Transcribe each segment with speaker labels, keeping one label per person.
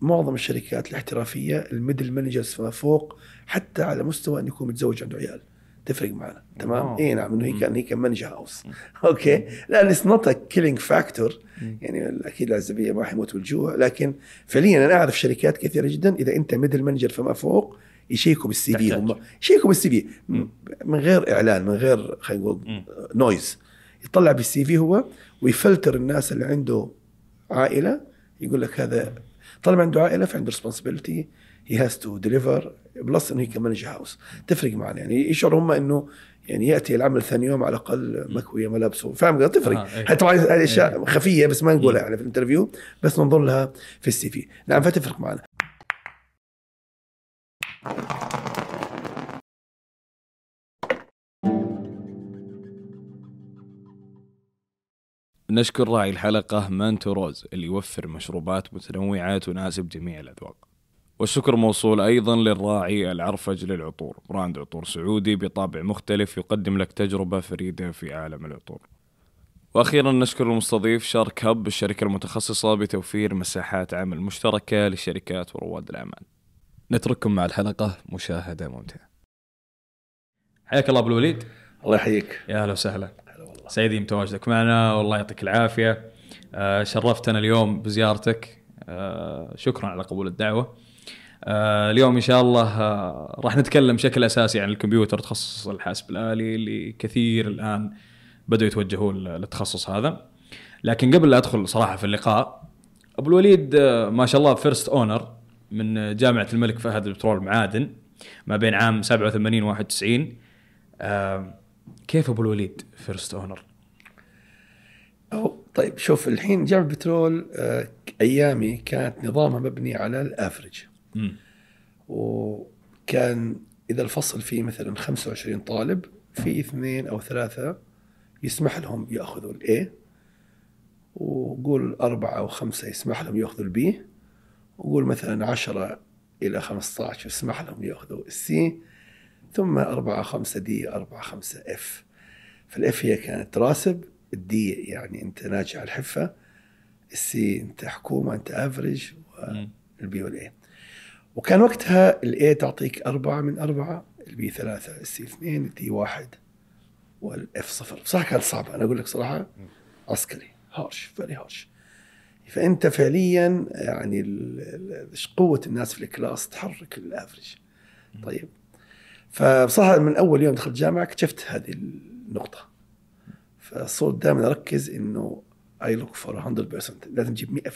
Speaker 1: معظم الشركات الاحترافية ال middle managers فما فوق حتى على مستوى إنه يكون متزوج عنده عيال. تفرق معنا تمام. إي نعم إنه he can he can manage a house. Okay? لا it's not killing factor يعني أكيد العزبية ما حيموت بالجوع لكن فعليا أنا أعرف شركات كثيرة جدا إذا أنت middle manager فما فوق يشيكوا بال
Speaker 2: CV.
Speaker 1: هم يشيكوا بال CV. من غير إعلان من غير خلينا نقول noise يطلع بال CV هو ويفلتر الناس اللي عنده عائلة يقول لك هذا طالما عنده عائلة فعنده responsibility he has to deliver plus إنه he can manage house تفرق معنا يعني يشعر هم إنه يعني يأتي العمل ثاني يوم على الأقل مكوية ملابسه فاهم؟ قصدي؟ تفرق.
Speaker 2: آه، إيه.
Speaker 1: طبعا هذه أشياء خفية بس ما نقولها يعني في ال interview بس ننظر لها في ال CV. نعم فتفرق معنا.
Speaker 3: نشكر راعي الحلقة مانتو روز اللي يوفر مشروبات متنوعة تناسب جميع الأذواق. والشكر موصول أيضا للراعي العرفج للعطور brand عطور سعودي بطابع مختلف يقدم لك تجربة فريدة في عالم العطور. وأخيرا نشكر المستضيف شارك هب الشركة المتخصصة بتوفير مساحات عمل مشتركة للشركات ورواد الأعمال نترككم مع الحلقة مشاهدة ممتعة.
Speaker 2: حياك الله أبو الوليد.
Speaker 1: الله يحييك.
Speaker 2: يا أهلا وسهلا. سعيدين بتواجدك معنا. والله يعطيك العافية. آه، شرفتنا اليوم بزيارتك. آه، شكرا على قبول الدعوة. آه، اليوم إن شاء الله راح نتكلم بشكل أساسي عن الكمبيوتر تخصص الحاسب الآلي اللي كثير الآن بدأوا يتوجهون للتخصص هذا. لكن قبل لا أدخل صراحة في اللقاء أبو الوليد ما شاء الله first honor من جامعة الملك فهد للبترول المعادن ما بين عام 87 و 91 آه، كيف أبو الوليد first honor؟
Speaker 1: أو طيب شوف الحين جامعة البترول آه، أيامي كانت نظامها مبني على ال average. وكان إذا الفصل فيه مثلا 25 طالب في اثنين أو ثلاثة يسمح لهم يأخذوا ال A وقول أربعة أو خمسة يسمح لهم يأخذوا ال B وقول مثلا عشرة إلى 15 يسمح لهم يأخذوا ال C ثم أربعة خمسة D أربعة خمسة F. فال F هي كانت راسب ال D يعني أنت ناجح على الحفة ال C أنت حكومة أنت average وال B وال A. وكان وقتها ال A تعطيك أربعة من أربعة ال B ثلاثة ال C اثنين ال D واحد وال F صفر. صح كانت صعبة أنا أقول لك صراحة عسكري harsh very harsh فأنت فعليا يعني قوة الناس في ال class تحرك ال average. طيب فبصراحة من أول يوم دخلت جامعة اكتشفت هذه النقطة. فصرت دائما أركز إنه I look for 100% لازم تجيب 100%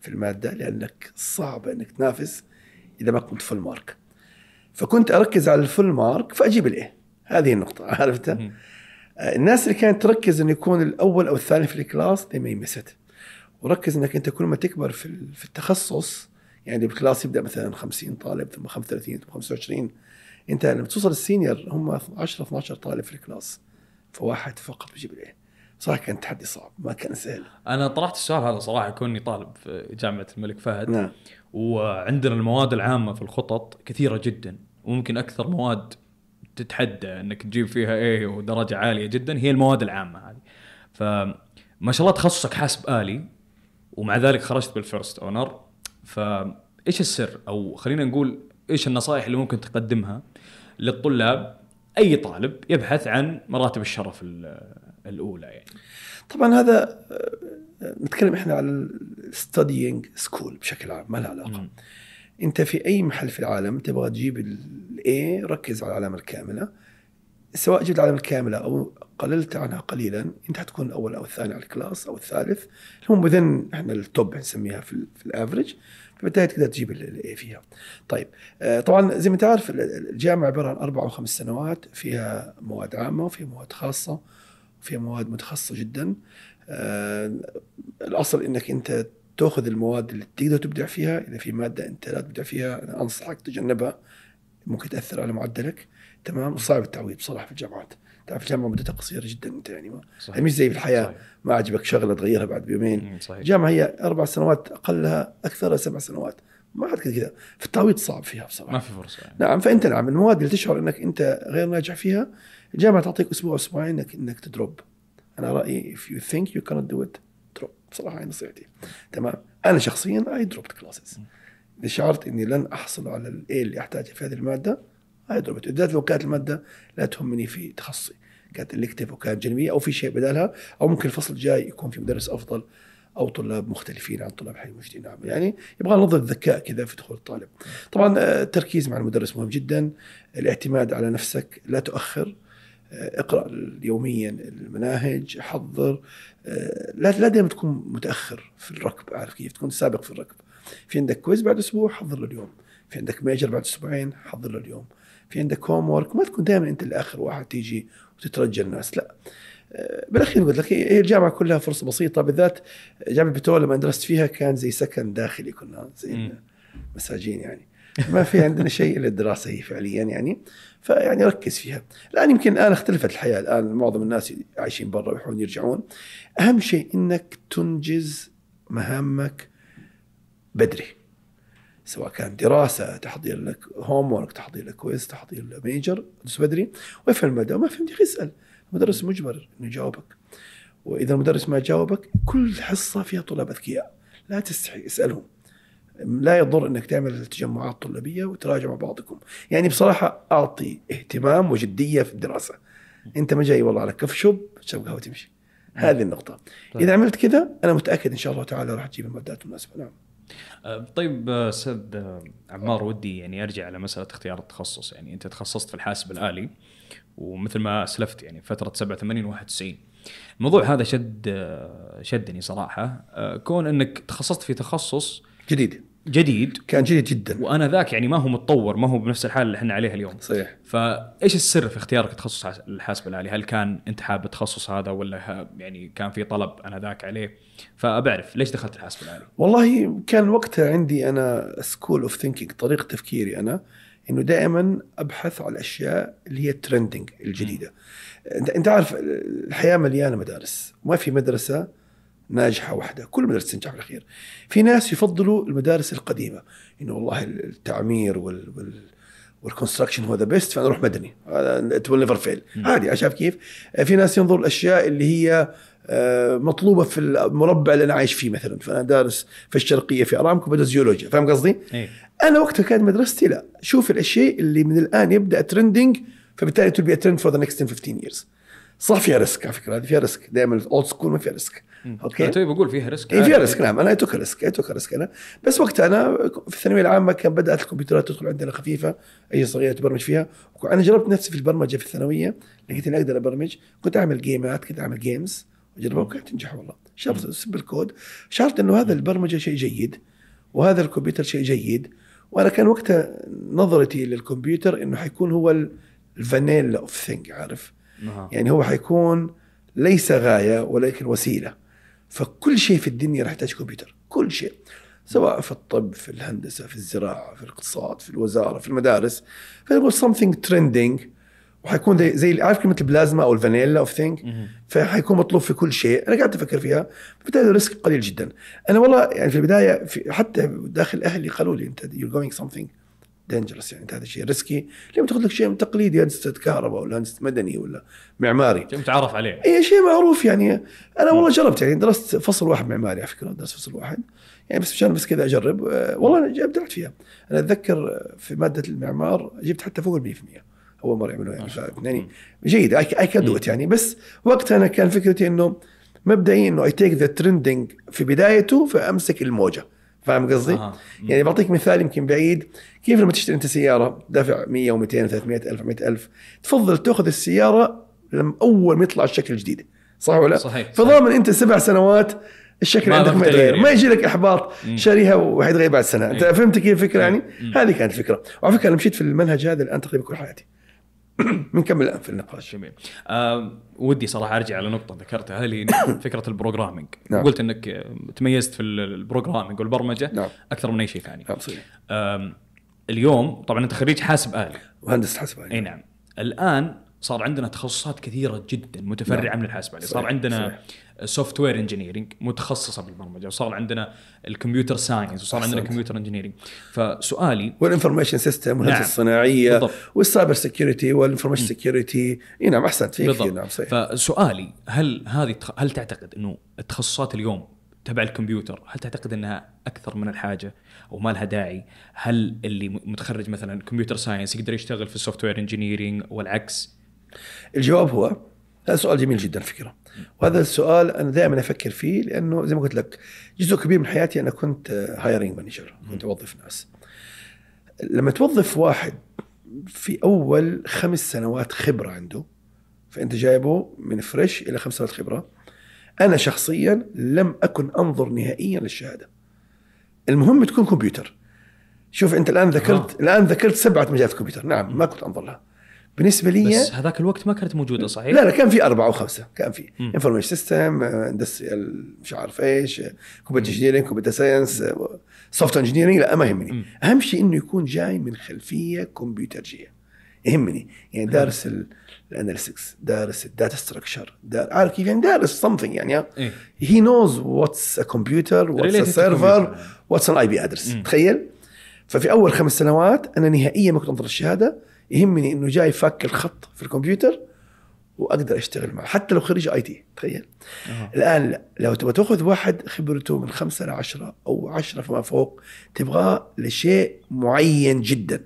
Speaker 1: في المادة لأنك صعب إنك تنافس إذا ما كنت full mark فكنت أركز على ال full mark فأجيب ال A هذه النقطة عرفتها آه، الناس اللي كانت تركز إنه يكون الأول أو الثاني في ال class may miss it. وركز إنك أنت كل ما تكبر في في التخصص يعني بال class يبدأ مثلا 50 طالب ثم 35 ثم 25 انت لما توصل ال senior هم 10 12 طالب في ال class فواحد فقط بيجيب ال A صراحة كان تحدي صعب ما كان سهل.
Speaker 2: أنا طرحت السؤال هذا صراحة كوني طالب في جامعة الملك فهد.
Speaker 1: نعم.
Speaker 2: وعندنا المواد العامة في الخطط كثيرة جدا وممكن أكثر مواد تتحدى إنك تجيب فيها إيه ودرجة عالية جدا هي المواد العامة هذه. فما شاء الله تخصصك حاسب آلي ومع ذلك خرجت بالفيرست أونر. فإيش السر؟ أو خلينا نقول إيش النصائح اللي ممكن تقدمها للطلاب أي طالب يبحث عن مراتب الشرف ال- الأولى يعني.
Speaker 1: طبعا هذا آه، نتكلم إحنا على ال studying school بشكل عام ما له علاقة. أنت في أي محل في العالم تبغى تجيب ال A ركز على العلامة الكاملة. سواء جبت العلامة الكاملة أو قللت عنها قليلا أنت حتكون الأول أو الثاني على الكلاس أو الثالث. هم within إحنا ال top نسميها في, في ال average فبالتالي تقدر تجيب ال A فيها. طيب آه، طبعا زي ما انت عارف ال- ال- الجامعة عبارة عن أربع أو خمس سنوات فيها مواد عامة وفيها مواد خاصة وفيها مواد متخصصة جدا. آه، الأصل إنك أنت تأخذ المواد اللي تقدر تبدع فيها إذا في مادة أنت لا تبدع فيها أنا أنصحك تجنبها ممكن تأثر على معدلك تمام وصعب التعويض بصراحة في الجامعات تعرف الجامعة مدتها قصيره جدا أنت يعني. ما. هي مش زي في الحياة.
Speaker 2: صحيح.
Speaker 1: ما عجبك شغلة تغيرها بعد بيومين.
Speaker 2: صحيح.
Speaker 1: الجامعة هي أربع سنوات أقلها اكثرها سبع سنوات. ما حد كذا في التعويض صعب فيها بصراحة.
Speaker 2: ما في فرصة يعني.
Speaker 1: نعم فأنت نعم المواد اللي تشعر إنك أنت غير ناجح فيها الجامعة تعطيك أسبوع أسبوعين انك إنك ت drop. أنا رأيي if you think you cannot do it drop بصراحة هاي نصيحتي. تمام؟ أنا شخصيا I dropped classes اذا شعرت إني لن أحصل على ال A اللي أحتاجه في هذه المادة. I dropped بالذات لو كانت المادة لا تهمني في تخصصي. كانت elective وكانت جانبية أو في شيء بدالها أو ممكن الفصل الجاي يكون في مدرس أفضل أو طلاب مختلفين عن طلاب حي المجدين نعم. يعني يبغى نظره ذكاء كذا في دخول الطالب. طبعا آه، التركيز مع المدرس مهم جدا. الاعتماد على نفسك لا تؤخر. آه، اقرأ يوميا المناهج حضر. آه، لا لا دائما تكون متأخر في الركب عارف كيف؟ تكون سابق في الركب. في عندك quiz بعد أسبوع حضر اليوم في عندك major بعد أسبوعين حضر اليوم في عندك homework ما تكون دائما أنت الآخر واحد تيجي وتترجى الناس لا. بالأخير قلت لك هي الجامعة كلها فرصة بسيطة بالذات جامعة البترول لما درست فيها كان زي سكن داخلي كنا زي مساجين يعني. ما في عندنا شيء إلا الدراسة هي فعليا يعني. فيعني ركز فيها. الآن يمكن الآن اختلفت الحياة الآن معظم الناس عايشين برا ويحاولون يرجعون. أهم شيء إنك تنجز مهامك بدري. سواء كان دراسة تحضير لك homework تحضير لك quiz تحضير لك major تدرس بدري وافهم المادة وما فهمت اسأل. المدرس مجبر إنه يجاوبك. وإذا المدرس ما جاوبك كل حصة فيها طلاب أذكياء. لا تستحي اسألهم. لا يضر إنك تعمل تجمعات طلابيه وتراجع مع بعضكم. يعني بصراحة أعطي اهتمام وجدية في الدراسة. أنت ما جاي والله على كف شوب تشرب قهوة تمشي. هذه النقطة. طيب. إذا عملت كذا أنا متأكد إن شاء الله تعالى راح تجيب المادات المناسبة. نعم.
Speaker 2: طيب أستاذ عمار ودي يعني أرجع على مسألة اختيار التخصص. يعني أنت تخصصت في الحاسب الآلي ومثل ما اسلفت يعني فترة 87 91 الموضوع هذا شد شدني صراحة. أه، كون أنك تخصصت في تخصص
Speaker 1: جديد.
Speaker 2: جديد
Speaker 1: كان جديد جدا
Speaker 2: وآنذاك يعني ما هو متطور ما هو بنفس الحاله اللي إحنا عليها اليوم
Speaker 1: صحيح
Speaker 2: فإيش السر في اختيارك تخصص الحاسب الآلي؟ هل كان أنت حابب التخصص هذا ولا يعني كان في طلب آنذاك عليه؟ فأبعرف ليش دخلت الحاسب الآلي؟
Speaker 1: والله كان وقتها عندي أنا school of thinking طريقة تفكيري أنا إنه دائما أبحث على الاشياء اللي هي ال trending الجديدة. أنت عارف الحياة مليانة مدارس، ما في مدرسة ناجحة واحدة كل مدرسة تنجح في الاخير في ناس يفضلوا المدارس القديمة. إنه والله التعمير وال, وال وال construction هو the best فأنا أروح مدني. it will never fail عادي شايف كيف؟ في ناس ينظروا الأشياء اللي هي آه، مطلوبة في المربع اللي أنا عايش فيه مثلا. فأنا دارس في الشرقية في أرامكو بدرس جيولوجيا فاهم قصدي؟
Speaker 2: إيه؟
Speaker 1: أنا وقتها كانت مدرستي لا. شوف الأشياء اللي من الآن يبدأ trending فبالتالي to be trend for the next 15 years. صح فيها risk على فكرة هذه فيها risk دائما ال old school ما فيها risk
Speaker 2: okay؟ طيب بقول فيها risk
Speaker 1: اي فيها risk نعم. أنا took risk took risk أنا بس وقتها أنا في الثانوية العامة كان بدأت الكمبيوترات تدخل عندنا خفيفة أي صغيره تبرمج فيها. أنا جربت نفسي في البرمجة في الثانوية لقيت إني أقدر أبرمج. كنت أعمل gamات كنت أعمل games وجربها وكانت تنجح والله. شرط سب الكود شعرت إنه هذا البرمجة شيء جيد وهذا الكمبيوتر شيء جيد. وأنا كان وقتها نظرتي للكمبيوتر إنه حيكون هو ال vanilla of thing عارف؟ يعني هو حيكون ليس غاية ولكن وسيلة. فكل شيء في الدنيا راح يحتاج كمبيوتر. كل شيء. سواء في الطب في الهندسة في الزراعة في الاقتصاد في الوزارة في المدارس. فيقول something trending وحيكون زي, زي عارف كلمة البلازما أو ال vanilla of thing فحيكون مطلوب في كل شيء. أنا قاعد أفكر فيها بالتالي ال risk قليل جدا. أنا والله يعني في البداية في حتى داخل أهلي قالوا لي انت you're going something dangerous يعني هذا شيء risky ليه تاخذ لك شيء تقليدي هندسه كهرباء ولا هندسه مدني ولا معماري.
Speaker 2: شيء متعرف عليه.
Speaker 1: اي شيء معروف يعني. أنا والله جربت يعني درست فصل واحد معماري على فكرة درست فصل واحد. يعني بس مشان بس كذا أجرب. آه، والله ابدعت فيها. أنا أتذكر في مادة المعمار جبت حتى فوق ال 100% أول مرة يعملوها يعني يعني جيد. I can do يعني. بس وقتها أنا كان فكرتي إنه مبدئيا إنه I take the trending في بدايته فأمسك الموجة. فاهم قصدي؟ آه. يعني بعطيك مثال يمكن بعيد. كيف لما تشتري أنت سيارة؟ دافع 100 و200 300 ألف 100 ألف. تفضل تأخذ السيارة لما أول ما يطلع الشكل الجديد. صح ولا؟
Speaker 2: صحيح
Speaker 1: فضامن أنت سبع سنوات الشكل
Speaker 2: ما
Speaker 1: عندك ما يتغير. ما يجي لك إحباط شاريها وحيتغير بعد سنة. أنت فهمت كيف الفكرة يعني؟ هذه كانت الفكرة. وعلى فكرة أنا مشيت في المنهج هذا الان تقريبا كل حياتي. بنكمل الآن في النقاش؟
Speaker 2: جميل. آه ودي صراحة أرجع على نقطة ذكرتها اللي فكرة ال programming
Speaker 1: نعم.
Speaker 2: قلت إنك تميزت في ال programming والبرمجة
Speaker 1: نعم.
Speaker 2: أكثر من أي شيء ثاني.
Speaker 1: نعم صحيح.
Speaker 2: آم، اليوم طبعا أنت خريج حاسب آلي.
Speaker 1: وهندسة حاسب
Speaker 2: إي نعم. الآن صار عندنا تخصصات كثيرة جدا متفرعة
Speaker 1: نعم.
Speaker 2: من الحاسب الالي
Speaker 1: صحيح،
Speaker 2: صار عندنا. software engineering متخصصة بالبرمجة. وصار عندنا ال computer science وصار عندنا. computer engineering فسؤالي
Speaker 1: وال information system والهندسه
Speaker 2: نعم.
Speaker 1: الصناعية
Speaker 2: بالضبط.
Speaker 1: وال cyber security وال information security إي نعم أحسنت. في كثير.
Speaker 2: بالضبط
Speaker 1: نعم صحيح.
Speaker 2: فسؤالي هل هذه هل تعتقد إنه التخصصات اليوم تبع الكمبيوتر هل تعتقد إنها أكثر من الحاجة أو ما لها داعي؟ هل اللي متخرج مثلا computer science يقدر يشتغل في ال software engineering والعكس؟
Speaker 1: الجواب هو هذا سؤال جميل جدا فكرة. وهذا السؤال أنا دائما أفكر فيه لأنه زي ما قلت لك جزء كبير من حياتي أنا كنت hiring manager كنت أوظف ناس. لما توظف واحد في أول خمس سنوات خبرة عنده فأنت جايبه من fresh إلى خمس سنوات خبرة أنا شخصيا لم أكن أنظر نهائيا للشهادة. المهم تكون كمبيوتر. شوف أنت الآن ذكرت آه. الآن ذكرت سبعة مجالات كمبيوتر. نعم ما كنت أنظر لها. بالنسبة لي
Speaker 2: بس هذاك الوقت ما كانت موجودة صحيح؟
Speaker 1: لا لا كان في أربعة أو خمسة. كان في information system industrial مش عارف إيش computer engineering computer science soft engineering لا ما يهمني. أهم شيء إنه يكون جاي من خلفية كمبيوترجيه يهمني. يعني دارس ال analytics دارس ال data structure عارف كيف يعني؟ دارس something يعني. he knows what's a computer what's a server what's an IP address تخيل؟ ففي أول خمس سنوات أنا نهائيا ما كنت انظر الشهادة يهمني إنه جاي فك الخط في الكمبيوتر وأقدر أشتغل معه حتى لو خريج IT تخيل. أه. الآن لو تبغى تأخذ واحد خبرته من خمسة ل 10 أو 10 فما فوق تبغاه لشيء معين جدا.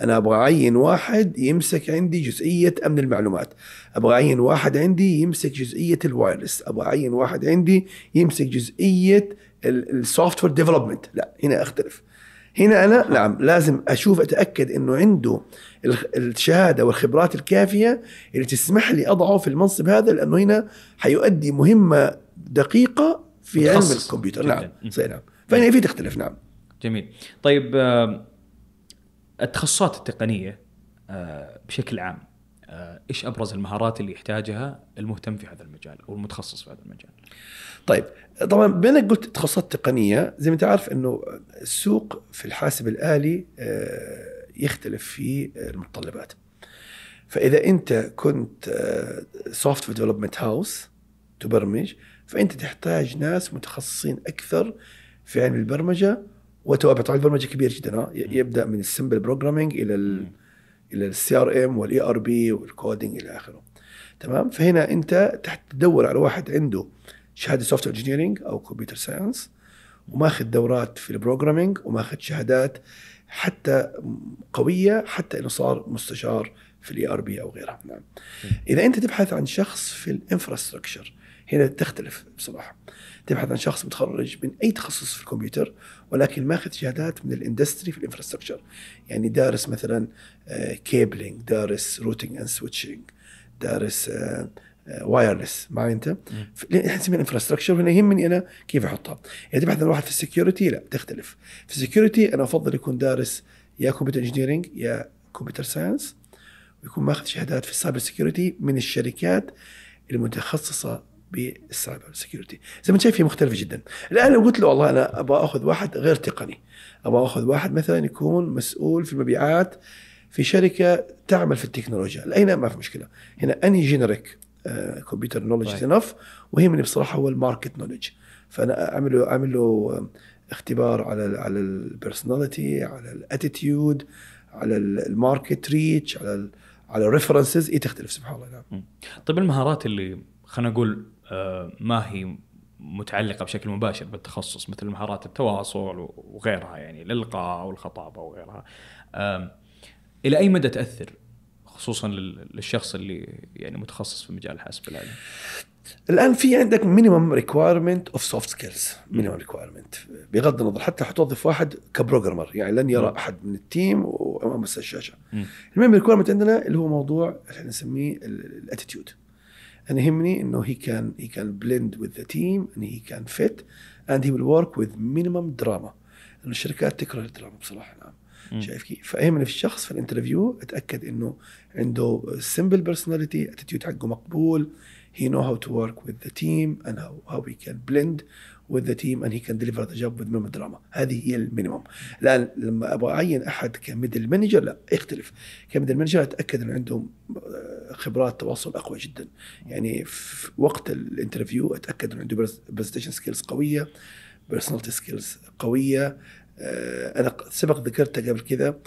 Speaker 1: أنا أبغى أعين واحد يمسك عندي جزئية أمن المعلومات. أبغى أعين واحد عندي يمسك جزئية ال wireless. أبغى أعين واحد عندي يمسك جزئية ال software development لا هنا أختلف. هنا أنا نعم لازم أشوف أتأكد إنه عنده الشهادة والخبرات الكافية اللي تسمح لي اضعه في المنصب هذا لأنه هنا حيؤدي مهمة دقيقة في علم الكمبيوتر. نعم صحيح. نعم. فهنا في تختلف نعم.
Speaker 2: جميل. طيب التخصصات التقنية آه، بشكل عام آه، إيش أبرز المهارات اللي يحتاجها المهتم في هذا المجال أو المتخصص في هذا المجال؟
Speaker 1: طيب طبعا بينك قلت تخصصات تقنية زي ما انت عارف انه السوق في الحاسب الآلي آه، يختلف في المتطلبات. فإذا انت كنت software development house تبرمج فأنت تحتاج ناس متخصصين أكثر في علم البرمجة وتوابع. طبعا البرمجة كبير جدا يبدأ من ال simple programming إلى ال إلى ال CRM وال ERP وال coding إلى آخره. تمام؟ فهنا انت تحت تدور على واحد عنده شهادة software engineering أو computer science وماخذ دورات في ال programming وماخذ شهادات حتى قوية حتى إنه صار مستشار في ال ERP أو غيرها. نعم. إذا أنت تبحث عن شخص في ال infrastructure هنا تختلف بصراحة. تبحث عن شخص متخرج من أي تخصص في الكمبيوتر ولكن ماخذ شهادات من ال industry في ال infrastructure يعني دارس مثلا cabling آه، دارس routing and switching دارس wireless معي انت؟ نسميها infrastructure وهنا يهمني أنا كيف أحطها. يعني تبحث عن واحد في ال security لا تختلف. في ال security أنا أفضل يكون دارس يا computer engineering يا computer science ويكون ماخذ شهادات في ال cyber security من الشركات المتخصصة بال cyber security زي ما أنت شايف هي مختلفة جدا. الآن لو قلت له والله أنا أبغى أخذ واحد غير تقني أبغى أخذ واحد مثلا يكون مسؤول في المبيعات في شركة تعمل في التكنولوجيا هنا ما في مشكلة. هنا any generic computer knowledge enough ويهمني بصراحة هو ال market knowledge فأنا اعمل له اعمل له اختبار على على ال personality على ال attitude على ال market reach على على ال references اي تختلف سبحان الله نعم.
Speaker 2: طيب المهارات اللي خلينا نقول آه، ما هي متعلقة بشكل مباشر بالتخصص مثل مهارات التواصل وغيرها يعني الالقاء والخطابة وغيرها إلى أي مدى تأثر خصوصا للشخص اللي يعني متخصص في مجال الحاسب الالي
Speaker 1: الآن في عندك minimum requirement of soft skills minimum requirement بغض النظر حتى حتوظف واحد ك programmer يعني لن يرى أحد من ال team وامام الشاشه ال minimum requirement عندنا اللي هو موضوع إحنا نسميه ال attitude أنا يهمني إنه he can he can blend with the team and he can fit and he will work with minimum drama. لأنه الشركات تكره الدراما بصراحة نعم. شايف كيف؟ فيهمني في الشخص في ال interview اتأكد إنه عنده simple personality attitude حقه مقبول he know how to work with the team and how, how he can blend with the team and he can deliver the job with minimum drama. هذه هي ال minimum. الآن لما أبغى أعين أحد ك middle manager لا يختلف. ك middle manager أتأكد إنه عنده خبرات تواصل أقوى جدا. يعني في وقت ال interview أتأكد إنه عنده presentation skills قوية personality skills قوية آه، أنا سبق ذكرتها قبل كذا.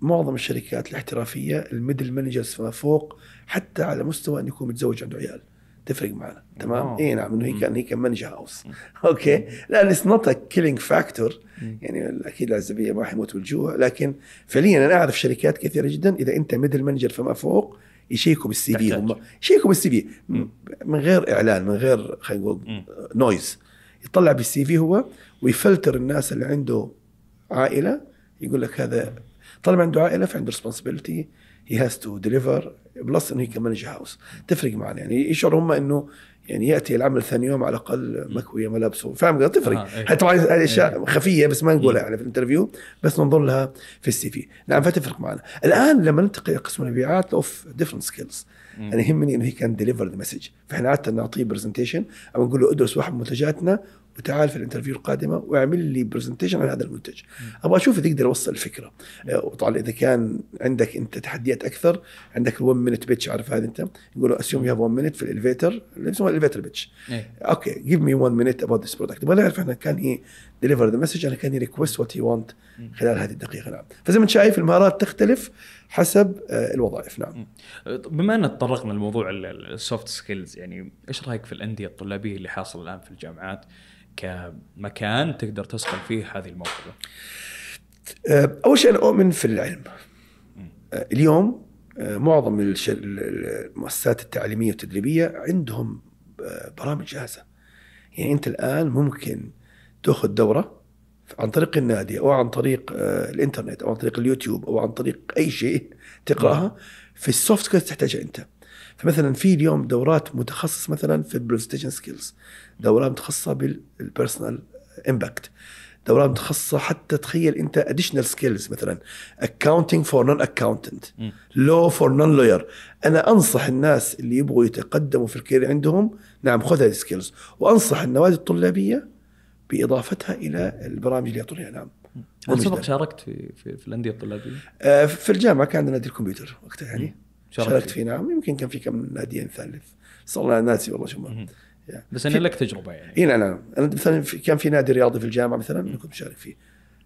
Speaker 1: معظم الشركات الاحترافية ال middle managers فما فوق حتى على مستوى إن يكون متزوج عنده عيال. تفرق معنا تمام. إي نعم إنه he can he can manage house okay؟ لا it's not a killing factor يعني أكيد العزبية ما حيموت بالجوع لكن فعليا أنا أعرف شركات كثيرة جدا إذا أنت middle manager فما فوق يشيكوا بال
Speaker 2: CV.
Speaker 1: هم. يشيكوا بال CV من غير إعلان من غير خلينا نقول noise يطلع بال CV هو ويفلتر الناس اللي عنده عائلة يقول لك هذا طالما عنده عائلة فعنده responsibility he has to deliver plus إنه هي كمان house تفرق معنا يعني يشعر هم إنه يعني يأتي العمل ثاني يوم على الأقل مكوية ملابسه فاهم؟ قصدي تفرق.
Speaker 2: آه، إيه.
Speaker 1: طبعا هذه أشياء خفية بس ما نقولها يعني في ال interview بس ننظر لها في ال CV. نعم فتفرق معنا. الآن لما ننتقل إلى قسم المبيعات of different skills أنا يهمني إنه he can deliver the message فإحنا عادة نعطيه presentation أو نقول له ادرس واحد من منتجاتنا وتعال في ال interview القادمة واعمل لي presentation عن هذا المنتج. أبغى أشوف إذا يقدر يوصل الفكرة. آه، وطبعا إذا كان عندك أنت تحديات أكثر عندك ال1 minute pitch عارف هذا أنت؟ يقول له assume you have 1 minute في ال elevator اللي اسمه ال elevator
Speaker 2: pitch.
Speaker 1: okay give me 1 minute about this product نبغى نعرف إحنا can he deliver the message أنا can he request what he want خلال هذه الدقيقة. نعم. فزي ما أنت شايف المهارات تختلف حسب آه، الوظائف. نعم.
Speaker 2: بما أن تطرقنا لموضوع ال soft skills يعني إيش رأيك في الأندية الطلابية اللي حاصل الآن في الجامعات كمكان تقدر تصقل فيه هذه الموهبة؟
Speaker 1: آه، أول شيء أنا أؤمن في العلم. آه، اليوم معظم المؤسسات التعليمية والتدريبية عندهم برامج جاهزة. يعني أنت الآن ممكن تأخذ دورة عن طريق النادي أو عن طريق آه، الإنترنت أو عن طريق اليوتيوب أو عن طريق أي شيء تقرأها في ال soft skills تحتاجها أنت. فمثلا في اليوم دورات متخصص مثلا في ال presentation skills دورات متخصصة بال personal impact دورات متخصصة حتى تخيل أنت additional skills مثلا accounting for non accountant law for non lawyer أنا أنصح الناس اللي يبغوا يتقدموا في ال career عندهم نعم خذ هذه ال skills وأنصح النوادي الطلابية بإضافتها إلى البرامج اللي يعطونها نعم
Speaker 2: هل سبق. شاركت في في, في الأندية الطلابية؟
Speaker 1: آه، في الجامعة كان عندنا نادي الكمبيوتر وقتها يعني.
Speaker 2: شاركت
Speaker 1: شاركت
Speaker 2: فيه.
Speaker 1: نعم يمكن كان في كم ناديين ثالث. صار ناسي والله شو ما.
Speaker 2: بس ان لك تجربة يعني.
Speaker 1: إي نعم نعم أنا مثلا في كان في نادي رياضي في الجامعة مثلا أنا كنت مشارك فيه.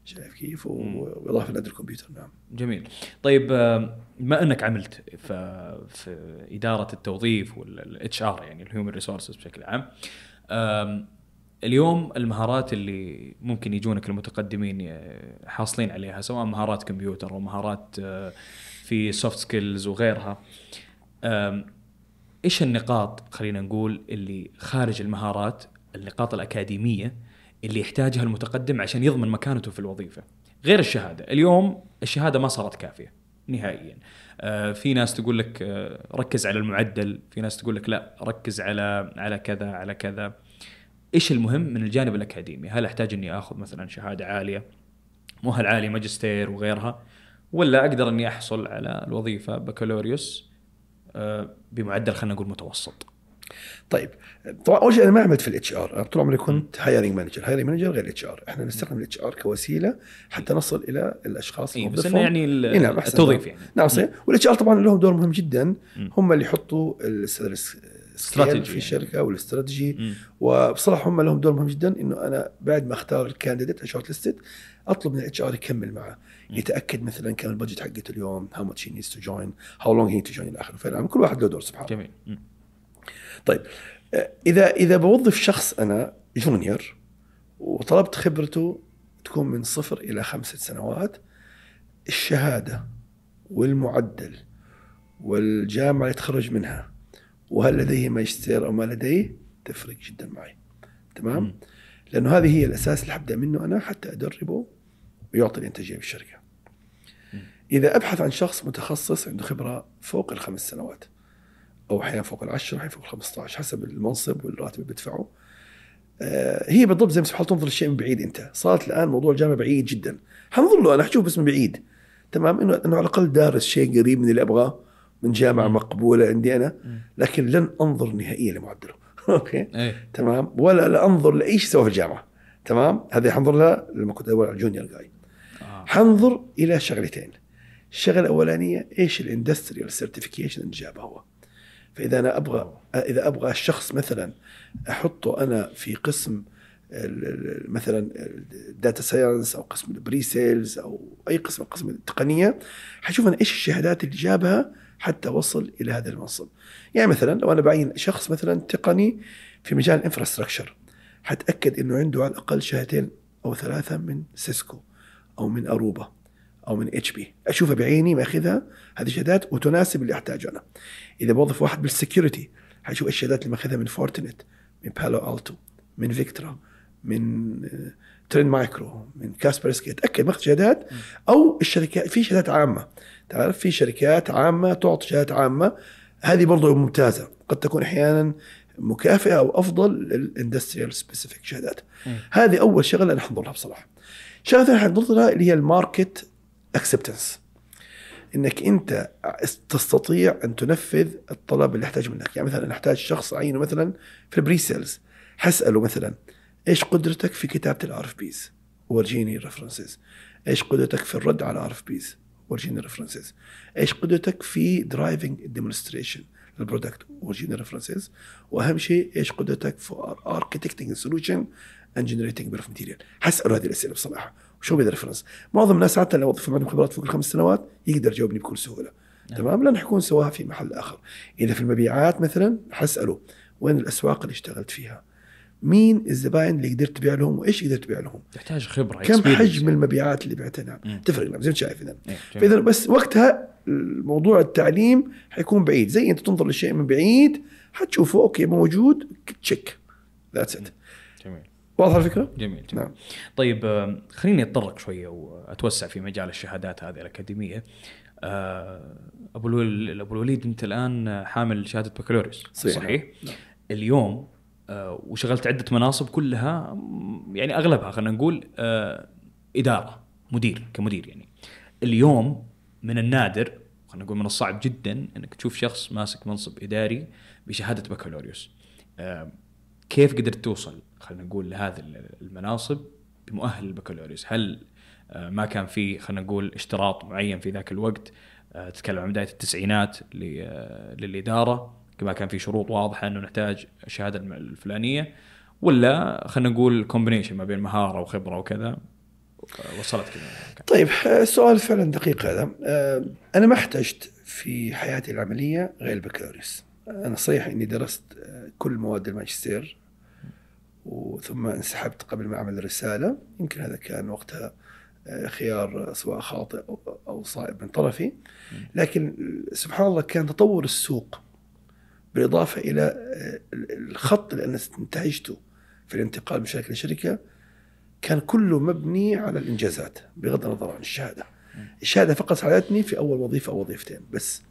Speaker 1: شايف كيف؟ وإضافة نادي الكمبيوتر نعم.
Speaker 2: جميل. طيب آه، بما أنك عملت في في إدارة التوظيف وال HR يعني ال human resources بشكل عام اليوم المهارات اللي ممكن يجونك المتقدمين ي- حاصلين عليها سواء مهارات كمبيوتر أو مهارات آه، في soft skills وغيرها. إيش النقاط خلينا نقول اللي خارج المهارات النقاط الأكاديمية اللي يحتاجها المتقدم عشان يضمن مكانته في الوظيفة؟ غير الشهادة. اليوم الشهادة ما صارت كافية نهائيا. آه في ناس تقول لك آه ركز على المعدل في ناس تقول لك لا ركز على على كذا على كذا. إيش المهم من الجانب الأكاديمي؟ هل أحتاج إني آخذ مثلا شهادة عالية؟ مؤهل عالي ماجستير وغيرها؟ ولا أقدر إني أحصل على الوظيفة بكالوريوس آه، بمعدل خلينا نقول متوسط.
Speaker 1: طيب طبعا أول شيء أنا ما عملت في ال HR. أنا طول عمري كنت hiring manager hiring manager غير ال HR. إحنا نستخدم ال HR كوسيلة حتى نصل إلى الأشخاص
Speaker 2: إي بس. إنه يعني
Speaker 1: نعم،.
Speaker 2: التوظيف يعني.
Speaker 1: نعم صحيح. وال HR طبعا لهم دور مهم جدا. هم اللي يحطوا ال
Speaker 2: salary strategy
Speaker 1: في
Speaker 2: يعني.
Speaker 1: الشركة والاستراتيجي. وبصراحة هم لهم دور مهم جدا إنه أنا بعد ما اختار ال candidate shortlisted أطلب من ال HR يكمل معه يتأكد مثلا كم ال budget حقته اليوم how much he needs to join how long he to join إلى آخره فنعم كل واحد له دور سبحان الله
Speaker 2: جميل.
Speaker 1: طيب آه، إذا إذا بوظف شخص أنا junior وطلبت خبرته تكون من صفر إلى خمسة سنوات الشهادة والمعدل والجامعة اللي تخرج منها وهل لديه ماجستير أو ما لديه؟ تفرق جدا معي. تمام؟ لأنه هذه هي الأساس اللي حبدأ منه أنا حتى أدربه ويعطي الانتاجية في الشركة. إذا أبحث عن شخص متخصص عنده خبرة فوق الخمس سنوات أو أحيانا فوق العشرة أحيانا فوق الخمسة حسب المنصب والراتب اللي بدفعه آه، هي بالضبط زي ما سبحان تنظر الشيء من بعيد أنت. صارت الآن موضوع الجامعة بعيد جدا. حنظر له أنا حشوف بس من بعيد. تمام؟ انه إنه على الأقل دارس شيء قريب من اللي أبغاه. من جامعة مقبولة عندي أنا لكن لن أنظر نهائيا لمعدله أوكي؟
Speaker 2: إيه.
Speaker 1: تمام؟ ولا لا أنظر لأي شيء سوى في الجامعة. تمام؟ هذه حنظر لها لما كنت ادور على ال junior جاي
Speaker 2: آه.
Speaker 1: حنظر إلى شغلتين. الشغلة الأولانية إيش ال industrial certification اللي جابه هو؟ فإذا أنا أبغى إذا أبغى الشخص مثلا أحطه أنا في قسم مثلا ال data science أو قسم ال pre-sales أو أي قسم من قسم التقنيه حيشوف أنا إيش الشهادات اللي جابها حتى وصل إلى هذا المنصب. يعني مثلا لو أنا بعين شخص مثلا تقني في مجال ال infrastructure حتأكد إنه عنده على الأقل شهادتين أو ثلاثة من سيسكو أو من أروبا أو من إتش بي. اشوفها بعيني ماخذها هذه شهادات وتناسب اللي أحتاجه أنا. إذا بوظف واحد بال security حشوف الشهادات اللي ماخذها من فورتنت من بالو ألتو من فيكترا من تريند مايكرو من كاسبرسكي أتأكد ماخذ شهادات أو الشركات في شهادات عامة. تعرف في شركات عامة تعطي شهادات عامة. هذه برضه ممتازة. قد تكون أحيانا مكافئة أو أفضل لل industrial specific شهادات. هذه أول شغلة ننظر لها بصراحة. شغلة ثانية حننظر لها اللي هي ال market acceptance إنك أنت تستطيع أن تنفذ الطلب اللي يحتاج منك. يعني مثلا نحتاج شخص أعينه مثلا في ال pre-sales حسأله مثلا إيش قدرتك في كتابة ال RFPs ورجيني references إيش قدرتك في الرد على RFPs ورجيني references إيش قدرتك في driving demonstration لل product ورجيني references وأهم شيء إيش قدرتك في architecting solution and generating bill of material حساله هذه الأسئلة بصراحة. وشو بده reference معظم الناس حتى لو وظفوا عندهم خبرات فوق الخمس سنوات يقدر يجاوبني بكل سهولة. تمام؟ لأنه حيكون سواها في محل آخر. إذا في المبيعات مثلا حساله وين الأسواق اللي اشتغلت فيها. مين الزباين اللي قدرت تبيع لهم وإيش قدرت تبيع لهم
Speaker 2: تحتاج خبرة
Speaker 1: كم. حجم المبيعات اللي بعتها نعم. تفرق نعم زي ما شايف
Speaker 2: جميل.
Speaker 1: فإذا بس وقتها الموضوع التعليم حيكون بعيد زي أنت تنظر للشيء من بعيد حتشوفه okay موجود check that's it
Speaker 2: جميل
Speaker 1: واضحة الفكرة؟
Speaker 2: جميل جميل
Speaker 1: نعم
Speaker 2: طيب آه، خليني أتطرق شوية وأتوسع في مجال الشهادات هذه الأكاديمية آه، أبو أبو الوليد أنت الآن حامل شهادة بكالوريوس
Speaker 1: صحيح.
Speaker 2: صحيح؟ اليوم آه، وشغلت عدة مناصب كلها يعني أغلبها خلينا نقول آه، إدارة مدير كمدير يعني. اليوم من النادر خلينا نقول من الصعب جدا إنك تشوف شخص ماسك منصب إداري بشهادة بكالوريوس. آه، كيف قدرت توصل خلينا نقول لهذه المناصب بمؤهل البكالوريوس؟ هل آه، ما كان في خلينا نقول اشتراط معين في ذاك الوقت؟ آه، تتكلم عن بداية التسعينات آه، للإدارة. ما كان في شروط واضحة إنه نحتاج الشهادة الفلانية ولا خلينا نقول combination ما بين مهارة وخبرة وكذا آه، وصلت كذا.
Speaker 1: طيب آه، سؤال فعلا دقيق هذا. آه، أنا ما احتجت في حياتي العملية غير البكالوريوس أنا صحيح إني درست آه، كل مواد الماجستير وثم انسحبت قبل ما أعمل الرساله يمكن هذا كان وقتها آه، خيار سواء خاطئ أو صائب من طرفي. لكن سبحان الله كان تطور السوق بالإضافة إلى آه، الخط اللي أنا انتهجته في الانتقال من شركة لشركه كان كله مبني على الإنجازات بغض النظر عن الشهادة. الشهادة فقط ساعدتني في أول وظيفة أو وظيفتين بس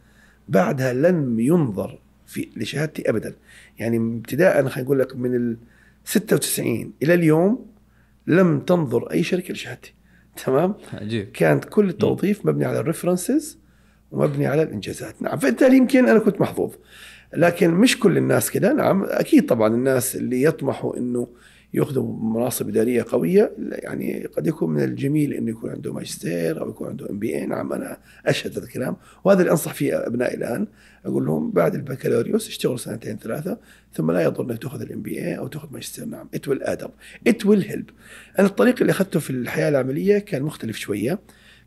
Speaker 1: بعدها لم ينظر في لشهادتي ابدا. يعني ابتداء خلينا نقول لك من ال 96 إلى اليوم لم تنظر أي شركة لشهادتي. تمام؟
Speaker 2: عجيب
Speaker 1: كانت كل التوظيف مبني على الريفرنسز ومبني على الإنجازات نعم فبالتالي يمكن أنا كنت محظوظ لكن مش كل الناس كده. نعم أكيد طبعا الناس اللي يطمحوا إنه يأخذوا مناصب إدارية قوية يعني قد يكون من الجميل إنه يكون عنده ماجستير أو يكون عنده MBA نعم أنا أشهد هذا الكلام وهذا اللي أنصح فيه أبنائي الآن. أقول لهم بعد البكالوريوس اشتغلوا سنتين ثلاثة ثم لا يضر إنك تأخذ ال MBA أو تأخذ ماجستير. نعم it will add up it will help أنا الطريق اللي أخذته في الحياة العملية كان مختلف شوية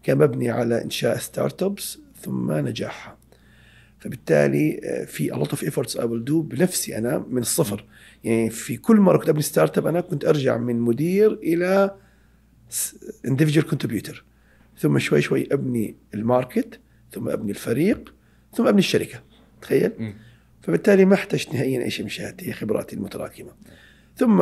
Speaker 1: كان مبني على إنشاء startups ثم نجاحها. فبالتالي آه، في a lot of efforts I will do بنفسي أنا من الصفر. يعني في كل مرة كنت ابني startup أنا كنت أرجع من مدير إلى individual contributor. ثم شوي شوي أبني ال market ثم أبني الفريق ثم أبني الشركة. تخيل؟
Speaker 2: مم.
Speaker 1: فبالتالي ما احتجت نهائيا أي شيء من شهادتي هي خبراتي المتراكمة. ثم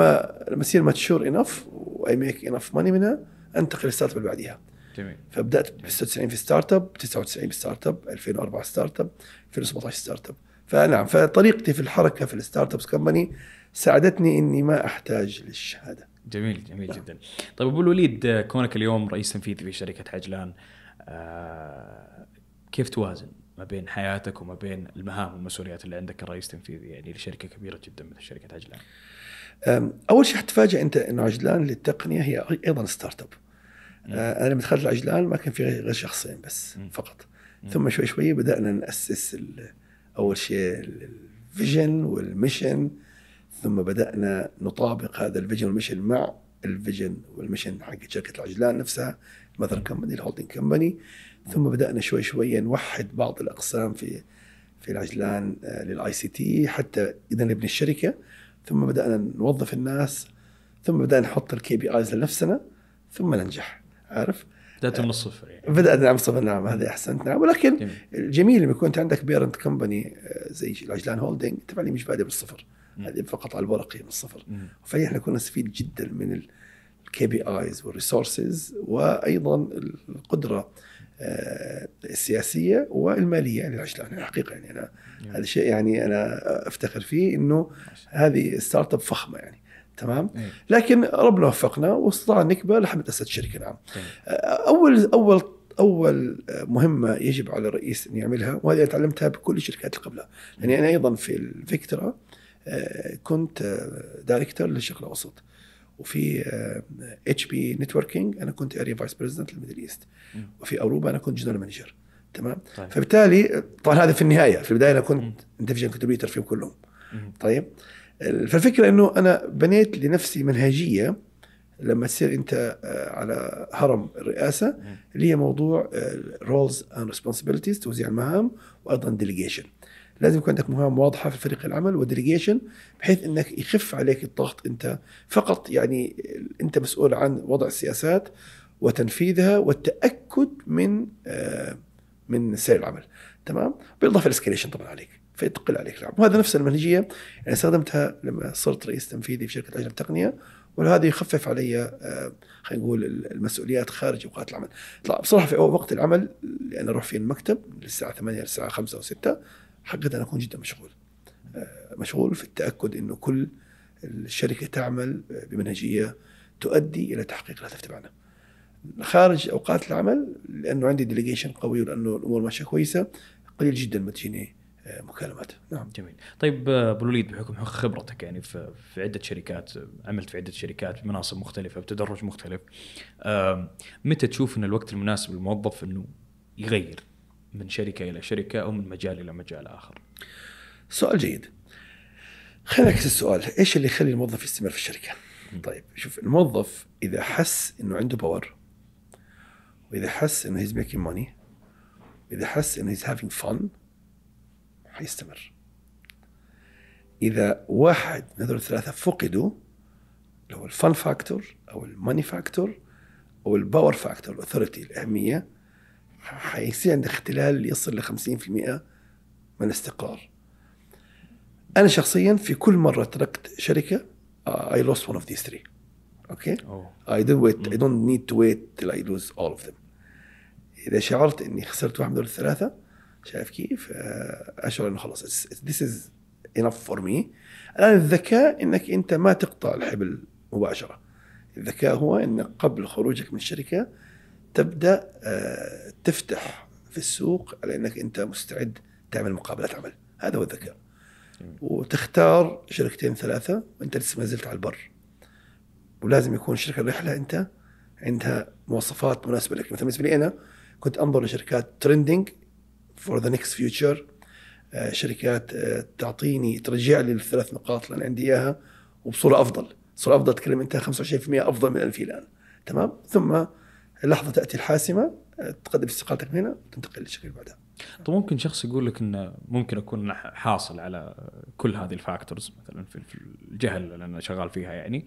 Speaker 1: لما اصير mature enough و I make enough money منها أنتقل لل startup اللي بعديها.
Speaker 2: جميل.
Speaker 1: فبدأت ب 96 في startup 99 في startup 2004 startup 2017 startup فنعم فطريقتي في الحركة في ال startups company ساعدتني إني ما أحتاج للشهادة.
Speaker 2: جميل جميل جدا. طيب أبو الوليد كونك اليوم رئيس تنفيذي في شركة عجلان آه، كيف توازن ما بين حياتك وما بين المهام والمسؤوليات اللي عندك كرئيس تنفيذي؟ يعني لشركة كبيرة جدا مثل شركة عجلان.
Speaker 1: أول شيء حتفاجئ أنت إنه عجلان للتقنية هي أيضا startup آه، أنا لما دخلت العجلان ما كان في غير شخصين بس. فقط. ثم شوي شوي بدأنا نأسس أول شيء ال- ال vision وال mission ثم بدأنا نطابق هذا ال vision وال mission مع ال vision وال mission حق شركة العجلان نفسها mother company ال holding company ثم بدأنا شوي شوي نوحد بعض الأقسام في في العجلان لل ICT حتى إذا نبني الشركة. ثم بدأنا نوظف الناس. ثم بدأنا نحط ال KPIs لنفسنا. ثم ننجح. عارف؟
Speaker 2: بدات من الصفر يعني
Speaker 1: بدأنا نعم صفر نعم هذه أحسنت نعم ولكن
Speaker 2: جميل.
Speaker 1: الجميل لما يكون أنت عندك parent company زي العجلان holding انت فعليا مش بادئ من الصفر
Speaker 2: مم.
Speaker 1: هذه فقط على الورقي من الصفر. فعليا إحنا كنا نستفيد جدا من ال KPIs وال resources وأيضا القدرة آه، السياسية والمالية للعجلان يعني حقيقة يعني
Speaker 2: أنا.
Speaker 1: هذا شيء يعني أنا أفتخر فيه إنه هذه startup فخمة يعني تمام؟
Speaker 2: إيه.
Speaker 1: لكن ربنا وفقنا واستطعنا نكبر لحد اسست الشركة نعم.
Speaker 2: جميل.
Speaker 1: أول أول أول مهمة يجب على الرئيس أن يعملها وهذه تعلمتها بكل الشركات اللي قبلها. يعني أنا أيضا في الفيكتورا آه، كنت آه، director للشرق الأوسط. وفي HP Networking أنا كنت area vice president لل Middle
Speaker 2: East.
Speaker 1: وفي أوروبا أنا كنت general manager تمام؟
Speaker 2: طيب.
Speaker 1: فبالتالي طبعا هذا في النهاية. في البداية أنا كنت individual contributor فيهم كلهم.
Speaker 2: مم.
Speaker 1: طيب؟ فالفكرة إنه أنا بنيت لنفسي منهجية لما تصير أنت آه، على هرم الرئاسة اللي هي موضوع roles and responsibilities توزيع المهام وأيضا delegation لازم يكون عندك مهام واضحة في فريق العمل و delegation بحيث إنك يخف عليك الضغط أنت فقط يعني أنت مسؤول عن وضع السياسات وتنفيذها والتأكد من آه، من سير العمل. تمام؟ بالإضافة للاسكيليشن طبعا عليك. فيتقل عليك العمل وهذا نفس المنهجية يعني استخدمتها لما صرت رئيس تنفيذي في شركة عجل التقنيه وهذا يخفف علي آه، خلينا نقول المسؤوليات خارج اوقات العمل. طلع بصراحة في وقت العمل لأن أروح في المكتب للساعة 8 للساعه 5 أو 6 حقيقة أنا أكون جدا مشغول. آه، مشغول في التأكد إنه كل الشركة تعمل بمنهجية تؤدي إلى تحقيق الهدف تبعنا. خارج أوقات العمل لأنه عندي ديليجيشن قوي ولأنه الأمور ماشية كويسة قليل جدا ما تجيني مكالمات. نعم.
Speaker 2: جميل. طيب آه، أبو الوليد بحكم خبرتك يعني في في عدة شركات آه، عملت في عدة شركات بمناصب مختلفة بتدرج مختلف متى تشوف إن الوقت المناسب للموظف إنه يغير من شركة إلى شركة أو من مجال إلى مجال آخر؟
Speaker 1: سؤال جيد. خلينا نعكس السؤال. إيش اللي يخلي الموظف يستمر في الشركة؟ طيب شوف الموظف إذا حس إنه عنده power وإذا حس إنه he's making money اذا حس إنه he's having fun حيستمر. إذا واحد من هذول الثلاثة فقدوا اللي هو ال fun factor أو ال money factor أو ال power factor ال authority الأهمية حيصير عندك اختلال يصل ل 50% من الاستقرار أنا شخصيا في كل مرة تركت شركة I lost one of these three.
Speaker 2: أوكي.
Speaker 1: I don't wait I don't need to wait till I lose all of them. إذا شعرت إني خسرت واحد من الثلاثة شايف كيف؟ آه، أشعر إنه خلاص this is enough for me. الان الذكاء إنك أنت ما تقطع الحبل مباشرة. الذكاء هو انك قبل خروجك من الشركة تبدأ آه، تفتح في السوق على إنك أنت مستعد تعمل مقابلات عمل. هذا هو الذكاء. وتختار شركتين ثلاثة وأنت لسه ما زلت على البر. ولازم يكون شركة الرحلة أنت عندها مواصفات مناسبة لك. مثلا بالنسبة لي أنا كنت أنظر لشركات trending for the next future شركات آه، تعطيني ترجع لي الثلاث نقاط اللي أنا عندي إياها وبصورة أفضل. صوره أفضل تتكلم أنت 25% أفضل من اللي فيه الآن. تمام؟ ثم اللحظه تأتي الحاسمة آه، تقدم استقالتك من هنا وتنتقل للشركه اللي بعدها.
Speaker 2: طب ممكن شخص يقول لك انه ممكن أكون حاصل على كل هذه ال factors مثلا في الجهه اللي أنا شغال فيها يعني.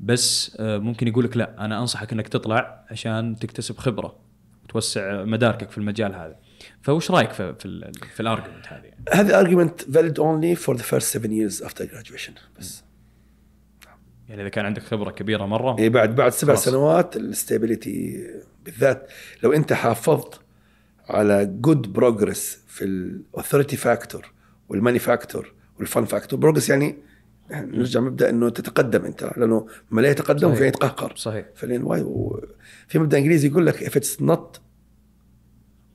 Speaker 2: بس آه، ممكن يقول لك لا أنا أنصحك إنك تطلع عشان تكتسب خبرة وتوسع مداركك في المجال هذا. فوش رأيك في في, ال- في ال argument هذه؟
Speaker 1: هذا argument valid only for the first seven years after graduation بس
Speaker 2: يعني إذا كان عندك خبرة كبيرة مرة
Speaker 1: يعني بعد بعد سبع
Speaker 2: خلاص.
Speaker 1: سنوات ال stability بالذات لو أنت حافظت على good progress في ال authority factor وال money factor وال fun factor progress يعني نرجع مبدأ إنه تتقدم أنت لأنه ما لا يتقدم
Speaker 2: صحيح.
Speaker 1: في يتقهقر
Speaker 2: صحيح
Speaker 1: فلين واي و... في مبدأ إنجليزي يقول لك if it's not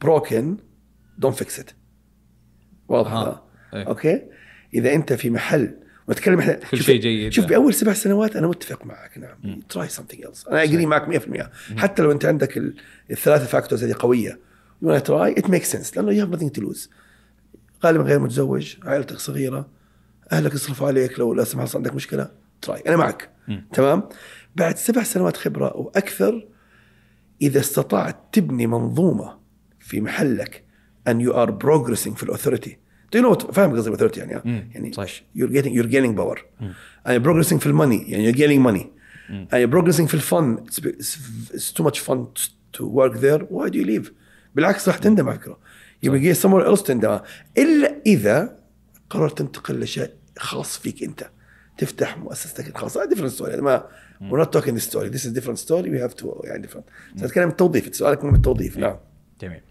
Speaker 1: broken don't fix it. واضح؟
Speaker 2: آه.
Speaker 1: هذا
Speaker 2: إيه.
Speaker 1: okay؟ إذا أنت في محل ونتكلم إحنا
Speaker 2: كل شيء جيد.
Speaker 1: شوف بأول سبع سنوات أنا متفق معك نعم. try something else. أنا agree معك 100% حتى لو أنت عندك ال- الثلاثة factors هذه قوية wanna try it makes sense لأنه you have nothing to lose. غالبا غير متزوج عائلتك صغيرة أهلك يصرفوا عليك لو لا سمح الله عندك مشكلة try أنا معك. تمام؟ بعد سبع سنوات خبرة وأكثر إذا استطعت تبني منظومة في محلك إن you are progressing في ال authority Do you know what فاهم قصدي authority يعني ها؟ يعني
Speaker 2: صحيح.
Speaker 1: you're getting you're gaining power and you're progressing في ال money يعني you're gaining money and you're progressing في الفن it's, it's, it's too much fun to, to work there why do you leave بالعكس راح تندم على فكره يبقى جاي somewhere else تندم الا اذا قررت تنتقل لشيء خاص فيك انت تفتح مؤسستك الخاصه different story يعني ما we're not talking this story this is different story we have to يعني different سأتكلم التوظيف سؤالك من التوظيف نعم
Speaker 2: جميل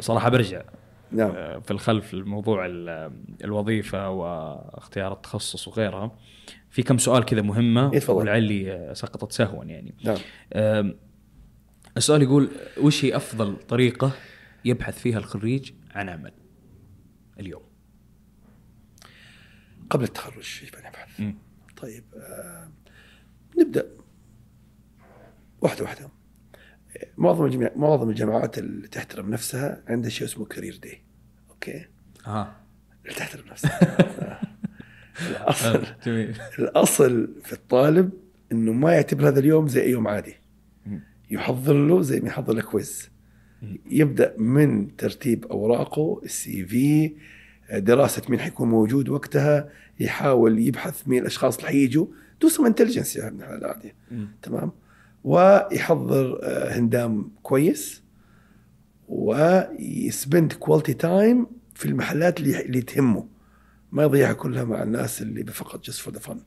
Speaker 2: صراحة برجع.
Speaker 1: نعم.
Speaker 2: آه، في الخلف الموضوع ال- الوظيفة واختيار التخصص وغيرها. في كم سؤال كذا مهمة
Speaker 1: إيه،.
Speaker 2: ولعلي سقطت سهوا يعني.
Speaker 1: نعم.
Speaker 2: السؤال يقول وش هي أفضل طريقة يبحث فيها الخريج عن عمل اليوم؟
Speaker 1: قبل التخرج يجب ان يبحث. طيب آه نبدأ. واحدة واحدة. معظم الجامع معظم الجامعات اللي تحترم نفسها عندها شيء اسمه career day okay؟
Speaker 2: آه.
Speaker 1: اللي تحترم نفسها. الاصل
Speaker 2: جميل.
Speaker 1: الأصل في الطالب إنه ما يعتبر هذا اليوم زي أي يوم عادي. يحضر له زي ما يحضر له quiz يبدأ من ترتيب أوراقه ال CV دراسة مين حيكون موجود وقتها يحاول يبحث مين الأشخاص اللي حيجوا do some intelligence يا ابن الحلال عادي تمام؟ ويحضر آه، هندام كويس وي spend quality time في المحلات اللي اللي تهمه. ما يضيعها كلها مع الناس اللي فقط just for the fun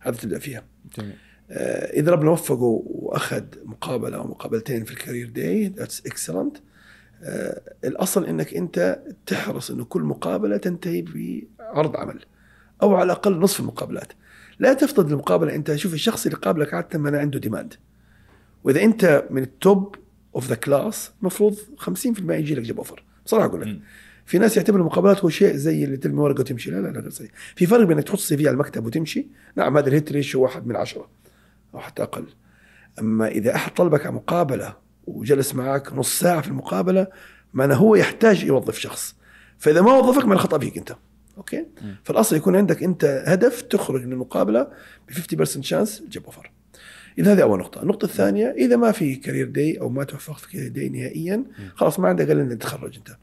Speaker 1: هذا تبدأ فيها.
Speaker 2: جميل.
Speaker 1: آه، إذا ربنا وفقه وأخذ مقابلة أو مقابلتين في ال career day that's excellent الأصل إنك أنت تحرص إنه كل مقابلة تنتهي بعرض عمل أو على الأقل نصف المقابلات. لا تفترض المقابلة أنت شوف الشخص اللي قابلك عادة ما عنده demand وإذا أنت من ال top of the class المفروض 50% يجي لك job offer بصراحة أقول لك. في ناس يعتبر المقابلات هو شيء زي اللي ترمي ورقة وتمشي. لا لا لا صحيح في فرق بين إنك تحط CV على المكتب وتمشي. نعم هذا ال hit ratio واحد من عشرة أو حتى أقل. أما إذا أحد طلبك على مقابلة وجلس معك نص ساعة في المقابلة معناه هو يحتاج يوظف شخص. فإذا ما وظفك ما الخطأ فيك أنت. okay؟ فالأصل يكون عندك أنت هدف تخرج من المقابلة ب 50% chance job offer إذا هذه أول نقطة، النقطة الثانية إذا ما في career day أو ما توفقت في career day نهائيا خلاص ما عندك إلا إنك تتخرج أنت.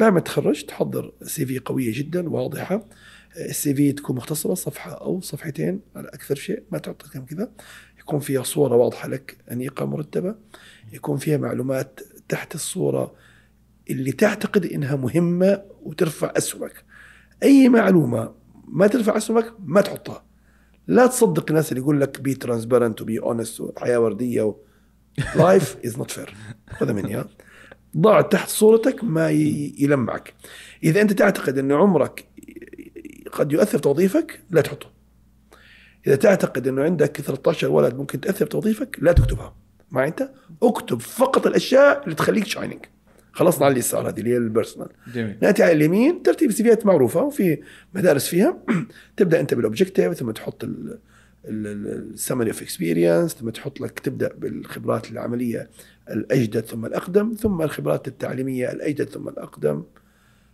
Speaker 1: بعد ما تتخرج تحضر CV قوية جدا واضحة. ال CV تكون مختصرة صفحة أو صفحتين على أكثر شيء ما تحط كم كذا. يكون فيها صورة واضحة لك أنيقة مرتبة. يكون فيها معلومات تحت الصورة اللي تعتقد إنها مهمة وترفع أسهمك. أي معلومة ما ترفع أسهمك ما تحطها. لا تصدق الناس اللي يقول لك be transparent و be honest وحياة وردية و... life is not fair خذها مني ضع تحت صورتك ما يلمعك. إذا أنت تعتقد أن عمرك قد يؤثر توظيفك لا تحطه. إذا تعتقد أنه عندك 13 ولد ممكن تاثر توظيفك لا تكتبها. ما أنت أكتب فقط الأشياء اللي تخليك shining خلصنا على اليسار هذه اللي هي ال personal
Speaker 2: جميل.
Speaker 1: ناتي على اليمين ترتيب CVيات معروفة وفي مدارس فيها. تبدأ أنت بال objective ثم تحط ال summary of experience ثم تحط لك تبدأ بالخبرات العملية الأجدد ثم الأقدم ثم الخبرات التعليمية الأجدد ثم الأقدم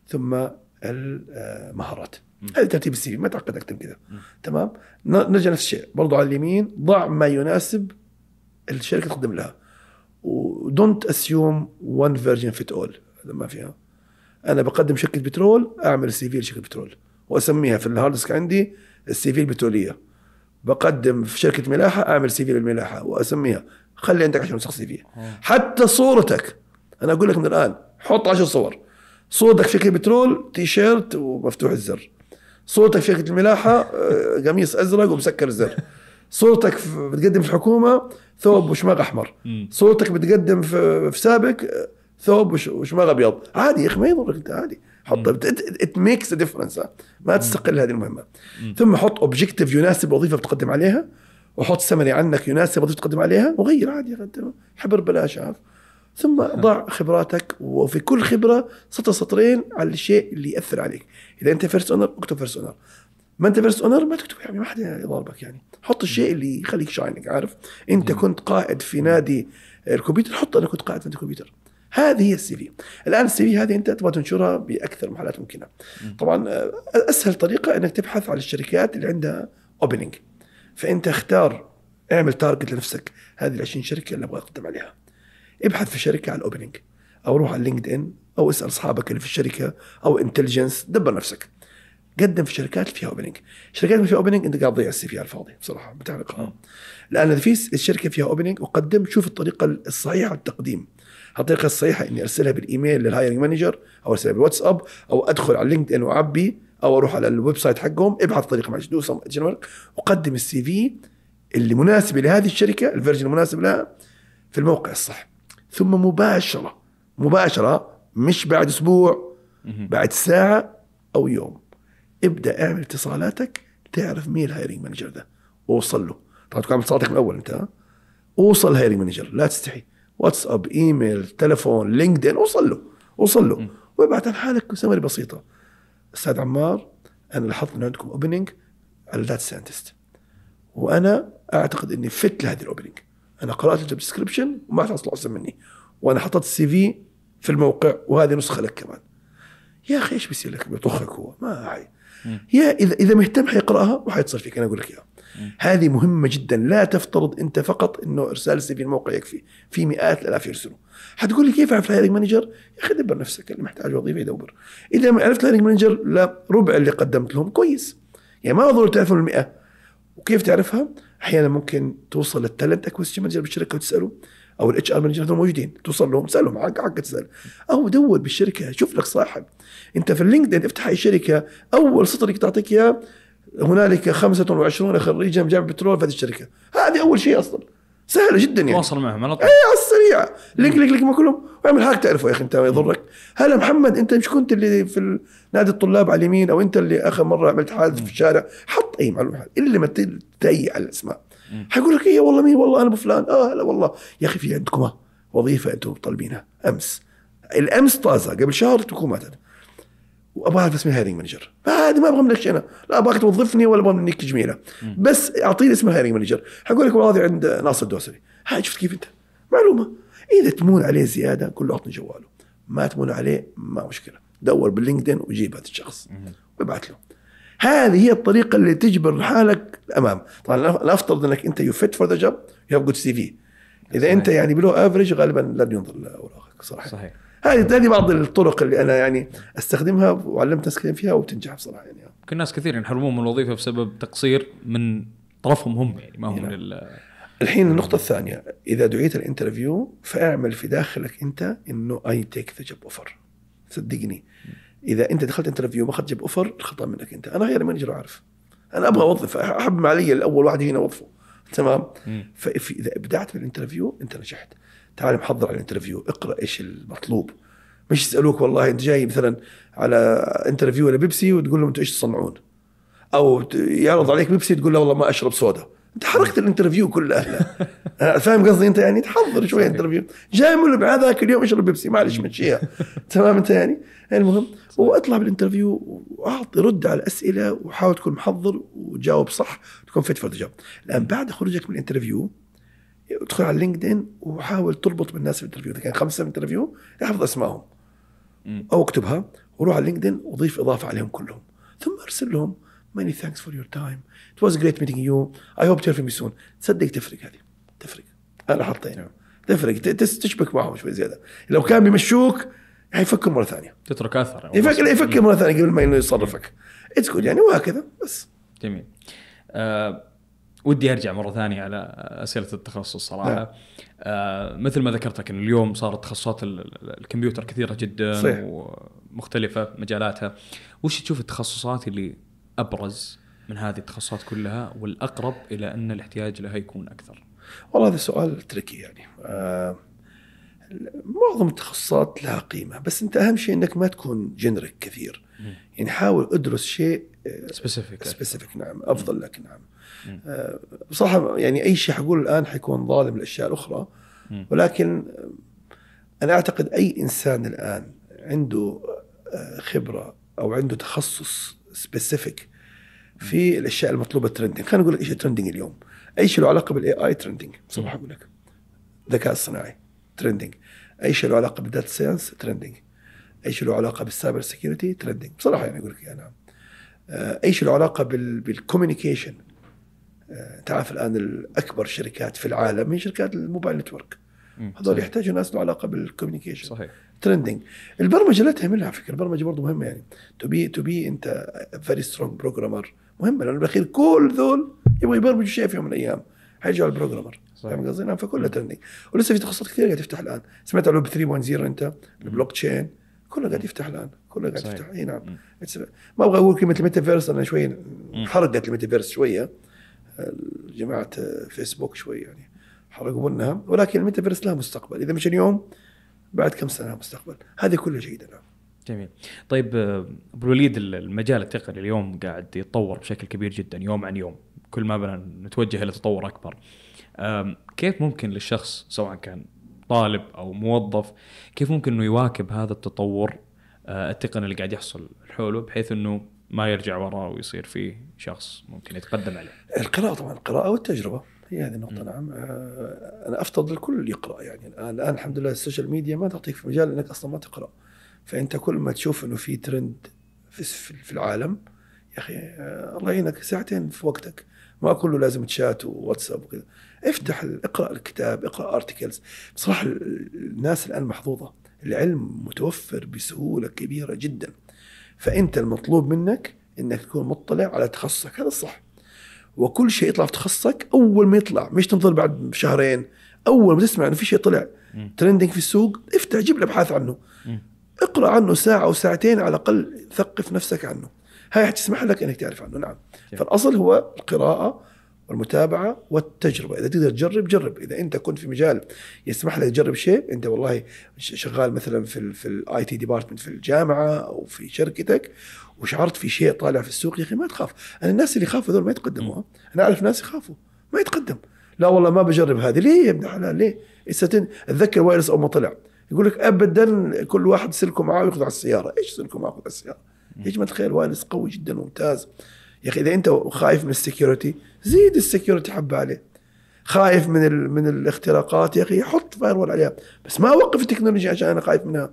Speaker 1: ثم المهارات. هذا ترتيب ال CV ما تعقد أكثر من كذا تمام؟ نرجع نفس الشيء. برضو على اليمين ضع ما يناسب الشركة تقدم لها. و don't assume one version fit all هذا ما فيها. أنا بقدم شركة بترول أعمل CV لشركة بترول. وأسميها في ال hard disk عندي ال CV البترولية. بقدم في شركة ملاحة أعمل CV للملاحة. وأسميها. خلي عندك 10 نسخ CV حتى صورتك. أنا أقول لك من الآن حط 10 صور. صورتك في شركة بترول تي شيرت ومفتوح الزر. صورتك في شركة الملاحة آه، قميص أزرق ومسكر الزر صورتك في بتقدم في الحكومة ثوب وشماغ أحمر. صورتك بتقدم في, في سابق ثوب وش- وشماغ أبيض. عادي يا أخي ما يضرك. أنت عادي. حط ات ميكس ديفرنس ما تستقل هذه المهمة. ثم حط اوبجيكتيف يناسب وظيفة بتقدم عليها وحط سمري عنك يناسب وظيفة تقدم عليها وغير. عادي حبر بلاش عارف ثم ضع خبراتك وفي كل خبرة سطر سطرين على الشيء اللي يأثر عليك. إذا أنت first honor اكتب first honor ما انت first honor ما تكتب يعني ما حد يضربك يعني. حط الشيء اللي يخليك shining عارف؟ أنت كنت قائد في نادي الكمبيوتر حط أنا كنت قائد في نادي الكمبيوتر. هذه هي ال CV. الآن ال CV هذه أنت تبغى تنشرها بأكثر محلات ممكنة. طبعا أسهل طريقة أنك تبحث عن الشركات اللي عندها opening فأنت اختار اعمل target لنفسك. هذه ال 20 شركة اللي أبغى أقدم عليها. ابحث في شركة على ال opening أو روح على لينكد ان أو اسأل أصحابك اللي في الشركة أو intelligence دبر نفسك. قدم في شركات فيها opening الشركات اللي فيها opening انت قاعد تضيع ال CV على الفاضي بصراحة بتعرف لأن اذا في الشركة فيها opening وقدم شوف الطريقة الصحيحة للتقديم. الطريقة الصحيحة إني أرسلها بالإيميل لل hiring manager أو أرسلها بالواتساب أو أدخل على LinkedIn وأعبي أو أروح على ال website حقهم ابحث طريقة معلش دوس وقدم ال CV اللي مناسب لهذه الشركة ال version المناسب لها في الموقع الصح. ثم مباشرة مباشرة مش بعد أسبوع بعد ساعة أو يوم. ابدأ اعمل اتصالاتك تعرف مين ال hiring manager ده. أوصل له. طبعا تكون اتصالاتك من الأول أنت ها؟ أوصل ال hiring manager لا تستحي. واتساب إيميل تلفون LinkedIn أوصل له. أوصل له. وابعث عن حالك سمري بسيطة. أستاذ عمار أنا لاحظت انه عندكم opening على ال data scientist وأنا أعتقد إني fit لهذه ال opening أنا قرأت ال job description وما حصل احسن مني. وأنا حطيت ال CV في الموقع وهذه نسخة لك كمان. يا أخي إيش بيصير لك؟ بيطخك هو. ما حي يا إذا إذا مهتم حيقرأها وحيتصل فيك أنا أقول لك إياها. هذه مهمة جدا. لا تفترض أنت فقط إنه إرسال ال CV في الموقع يكفي. في مئات الألاف يرسلوا حتقول لي كيف اعرف ال hiring manager يا أخي دبر نفسك اللي محتاج وظيفة يدور إذا عرفت ال hiring manager لربع اللي قدمت لهم. كويس. يعني ما ضروري تعرفهم المئة. وكيف تعرفها؟ أحيانا ممكن توصل لل talent acquisition manager بالشركة وتسأله. أو ال HR manager موجودين. توصل لهم تسالهم حق حق تسأل. أو دور بالشركة شوف لك صاحب. أنت في ال LinkedIn افتح أي شركة أول سطر تعطيك إياه هنالك 25 خريجا من جامعه بترول في هذه الشركة. هذه أول شيء أصلا. سهلة جدا يعني.
Speaker 2: تواصل معهم على طول.
Speaker 1: اي على السريع. link link link ما كلهم. واعمل هاك تعرفه يا أخي أنت ما يضرك. هلا محمد أنت مش كنت اللي في نادي الطلاب على اليمين أو أنت اللي آخر مرة عملت حادث في الشارع؟ حط أي معلومة إلا ما تهيئ على الأسماء. حيقول لك إيه والله مين والله أنا ابو فلان آه لا والله. يا أخي في عندكم وظيفة أنتم طالبينها. أمس. الأمس طازة. قبل شهر تكون ماتت. وأبغى أعرف اسم ال hiring manager هذه ما أبغى منك شيء أنا. لا أبغاك توظفني ولا أبغى منك جميله بس أعطيني اسم ال hiring manager حقول لك والله هذه عند ناصر الدوسري. هاي شفت كيف أنت؟ معلومة. إذا تمون عليه زيادة قول له اعطني جواله. ما تمون عليه ما مشكلة. دور بال LinkedIn وجيب هذا الشخص. وابعث له. هذه هي الطريقة اللي تجبر حالك الامام طبعا نفترض أنك أنت you fit for the job you have good CV إذا صحيح. انت يعني below average غالبا لن ينظر لاوراقك صراحة صحيح. هذه هذه بعض الطرق اللي أنا يعني أستخدمها وعلمت ناس كثير فيها وبتنجح بصراحة يعني.
Speaker 2: يمكن ناس كثير ينحرمون من الوظيفة بسبب تقصير من طرفهم هم يعني ما هو من ال
Speaker 1: الحين النقطة الثانية إذا دعيت ال interview فاعمل في داخلك أنت إنه I take the job offer صدقني. إذا أنت دخلت interview ما أخذت job offer الخطأ منك أنت. أنا hiring manager أعرف أنا أبغى أوظف. أحب علي الأول واحد هنا أوظفه. تمام؟ فإذا إبدعت في ال interview أنت نجحت. تعال محضر على ال interview اقرأ إيش المطلوب. مش يسألوك والله أنت جاي مثلا على interview لبيبسي وتقول لهم أنتم إيش تصنعون؟ أو يعرض عليك بيبسي تقول له والله ما أشرب صودا انت حرقت ال interview كله. فاهم قصدي انت يعني؟ تحضر شوية interview. جاي من بعد ذاك اليوم اشرب بيبسي. معلش مشيها تمام انت يعني؟ المهم واطلع بال interview واعطي رد على الأسئلة وحاول تكون محضر وتجاوب صح تكون fit for the الآن بعد خروجك من ال interview ادخل على LinkedIn وحاول تربط بالناس في ال interview. إذا كان خمسة في ال interview احفظ أسمائهم. أو اكتبها وروح على LinkedIn وضيف إضافة عليهم كلهم. ثم أرسل لهم many thanks for your time. It was great meeting you. I hope to hear from you soon. تصدق تفرق هذه. تفرق. أنا حاطين. نعم. تفرق. تشبك معهم شوي زيادة. لو كان بيمشوك حيفكر مرة ثانية.
Speaker 2: تترك اثر
Speaker 1: يفكر يفكر مرة ثانية قبل ما انه يصرفك. it's good يعني وهكذا. بس.
Speaker 2: جميل. أه ودي أرجع مرة ثانية على أسئلة التخصص صراحة. نعم. آه مثل ما ذكرت ان اليوم صارت تخصصات الكمبيوتر كثيرة جدا صحيح. ومختلفة مجالاتها. وش تشوف التخصصات اللي أبرز من هذه التخصصات كلها والأقرب إلى أن الاحتياج لها يكون أكثر.
Speaker 1: والله هذا سؤال تركي يعني. آه معظم التخصصات لها قيمة بس أنت أهم شيء إنك ما تكون generic كثير. يعني حاول أدرس شيء
Speaker 2: specific
Speaker 1: specific نعم أفضل لك نعم. آه، بصراحة يعني أي شيء حقول الآن حيكون ظالم للاشياء الاخرى ولكن أنا أعتقد أي إنسان الآن عنده آه، خبرة أو عنده تخصص specific في الأشياء المطلوبة trending خلينا نقول لك إيش trending اليوم. أي شيء له علاقة بال AI trending بصراحه أقول لك. الذكاء الصناعي trending أي شيء له علاقة بال data science trending أي شيء له علاقة بال cyber security trending بصراحة يعني أقول لك يعني نعم. آه، أي شيء له علاقة بال communication آه، تعرف الآن الأكبر شركات في العالم هي شركات ال mobile network. هذول يحتاجوا ناس له علاقة بال communication
Speaker 2: صحيح.
Speaker 1: trending البرمجة لا تهملها على فكرة. البرمجة برضه مهمة يعني. to be to be انت very strong programmer مهمة لأنه بالأخير كل ذول يبغوا يبرمجوا شيء في يوم من الأيام. حيرجعوا ال programmer فاهم قصدي؟ نعم فكلها trending ولسه في تخصصات كثيرة قاعد تفتح الآن. سمعت على 3.0 انت؟ البلوك تشين كله قاعد يفتح الآن. كله قاعد يفتح. إي نعم. ما أبغى أقول كلمة الميتافيرس أنا شوي حرقت الميتافيرس شوية. جماعة فيسبوك شوي يعني حرقوا منها. ولكن الميتافيرس لها مستقبل. إذا مش اليوم بعد كم سنة مستقبل. هذه كلها جيدة نعم.
Speaker 2: جميل. طيب أبو الوليد المجال التقني اليوم قاعد يتطور بشكل كبير جدا يوم عن يوم. كل ما بدنا نتوجه إلى تطور أكبر. كيف ممكن للشخص سواء كان طالب أو موظف كيف ممكن إنه يواكب هذا التطور آه، التقني اللي قاعد يحصل حوله بحيث إنه ما يرجع وراه ويصير فيه شخص ممكن يتقدم عليه.
Speaker 1: القراءة طبعا القراءة والتجربة. هي هذه النقطة م. نعم. آه، أنا أفتضل الكل يقرأ يعني. الآن الآن الحمد لله ال social media ما تعطيك في مجال أنك أصلا ما تقرأ. فأنت كل ما تشوف أنه في ترند في, في العالم يا أخي آه، الله يعينك ساعتين في وقتك. ما كله لازم تشات وواتساب وكذا. افتح اقرأ الكتاب اقرأ ارتكلز بصراحة الناس الآن محظوظة. العلم متوفر بسهولة كبيرة جدا. فأنت المطلوب منك إنك تكون مطلع على تخصصك. هذا الصح. وكل شيء يطلع في تخصصك أول ما يطلع مش تنتظر بعد شهرين أول ما تسمع إنه في شيء طلع trending في السوق افتح جيب الأبحاث عنه. اقرأ عنه ساعة أو ساعتين على الأقل ثقف نفسك عنه. هاي حتسمح لك إنك تعرف عنه. نعم. فالأصل هو القراءة والمتابعة والتجربة. إذا تقدر تجرب جرب. إذا أنت كنت في مجال يسمح لك تجرب شيء أنت والله شغال مثلا في ال في ال IT department في الجامعة أو في شركتك وشعرت في شيء طالع في السوق يا أخي ما تخاف. أنا الناس اللي يخافوا هذول ما يتقدموا. أنا أعرف ناس يخافوا. ما يتقدم. لا والله ما بجرب هذه. ليه يا ابن الحلال ليه؟ أتذكر wireless اول ما طلع. يقول لك ابدا كل واحد سلكه معاه وياخذ على السيارة. إيش سلكه معاه على السيارة؟ يا جماعة الخير wireless قوي جدا وممتاز. يا أخي إذا أنت خايف من ال security زيد ال security حبه عليه خايف من ال... من الاختراقات يا أخي حط fire عليها. بس ما اوقف التكنولوجيا عشان أنا خايف منها.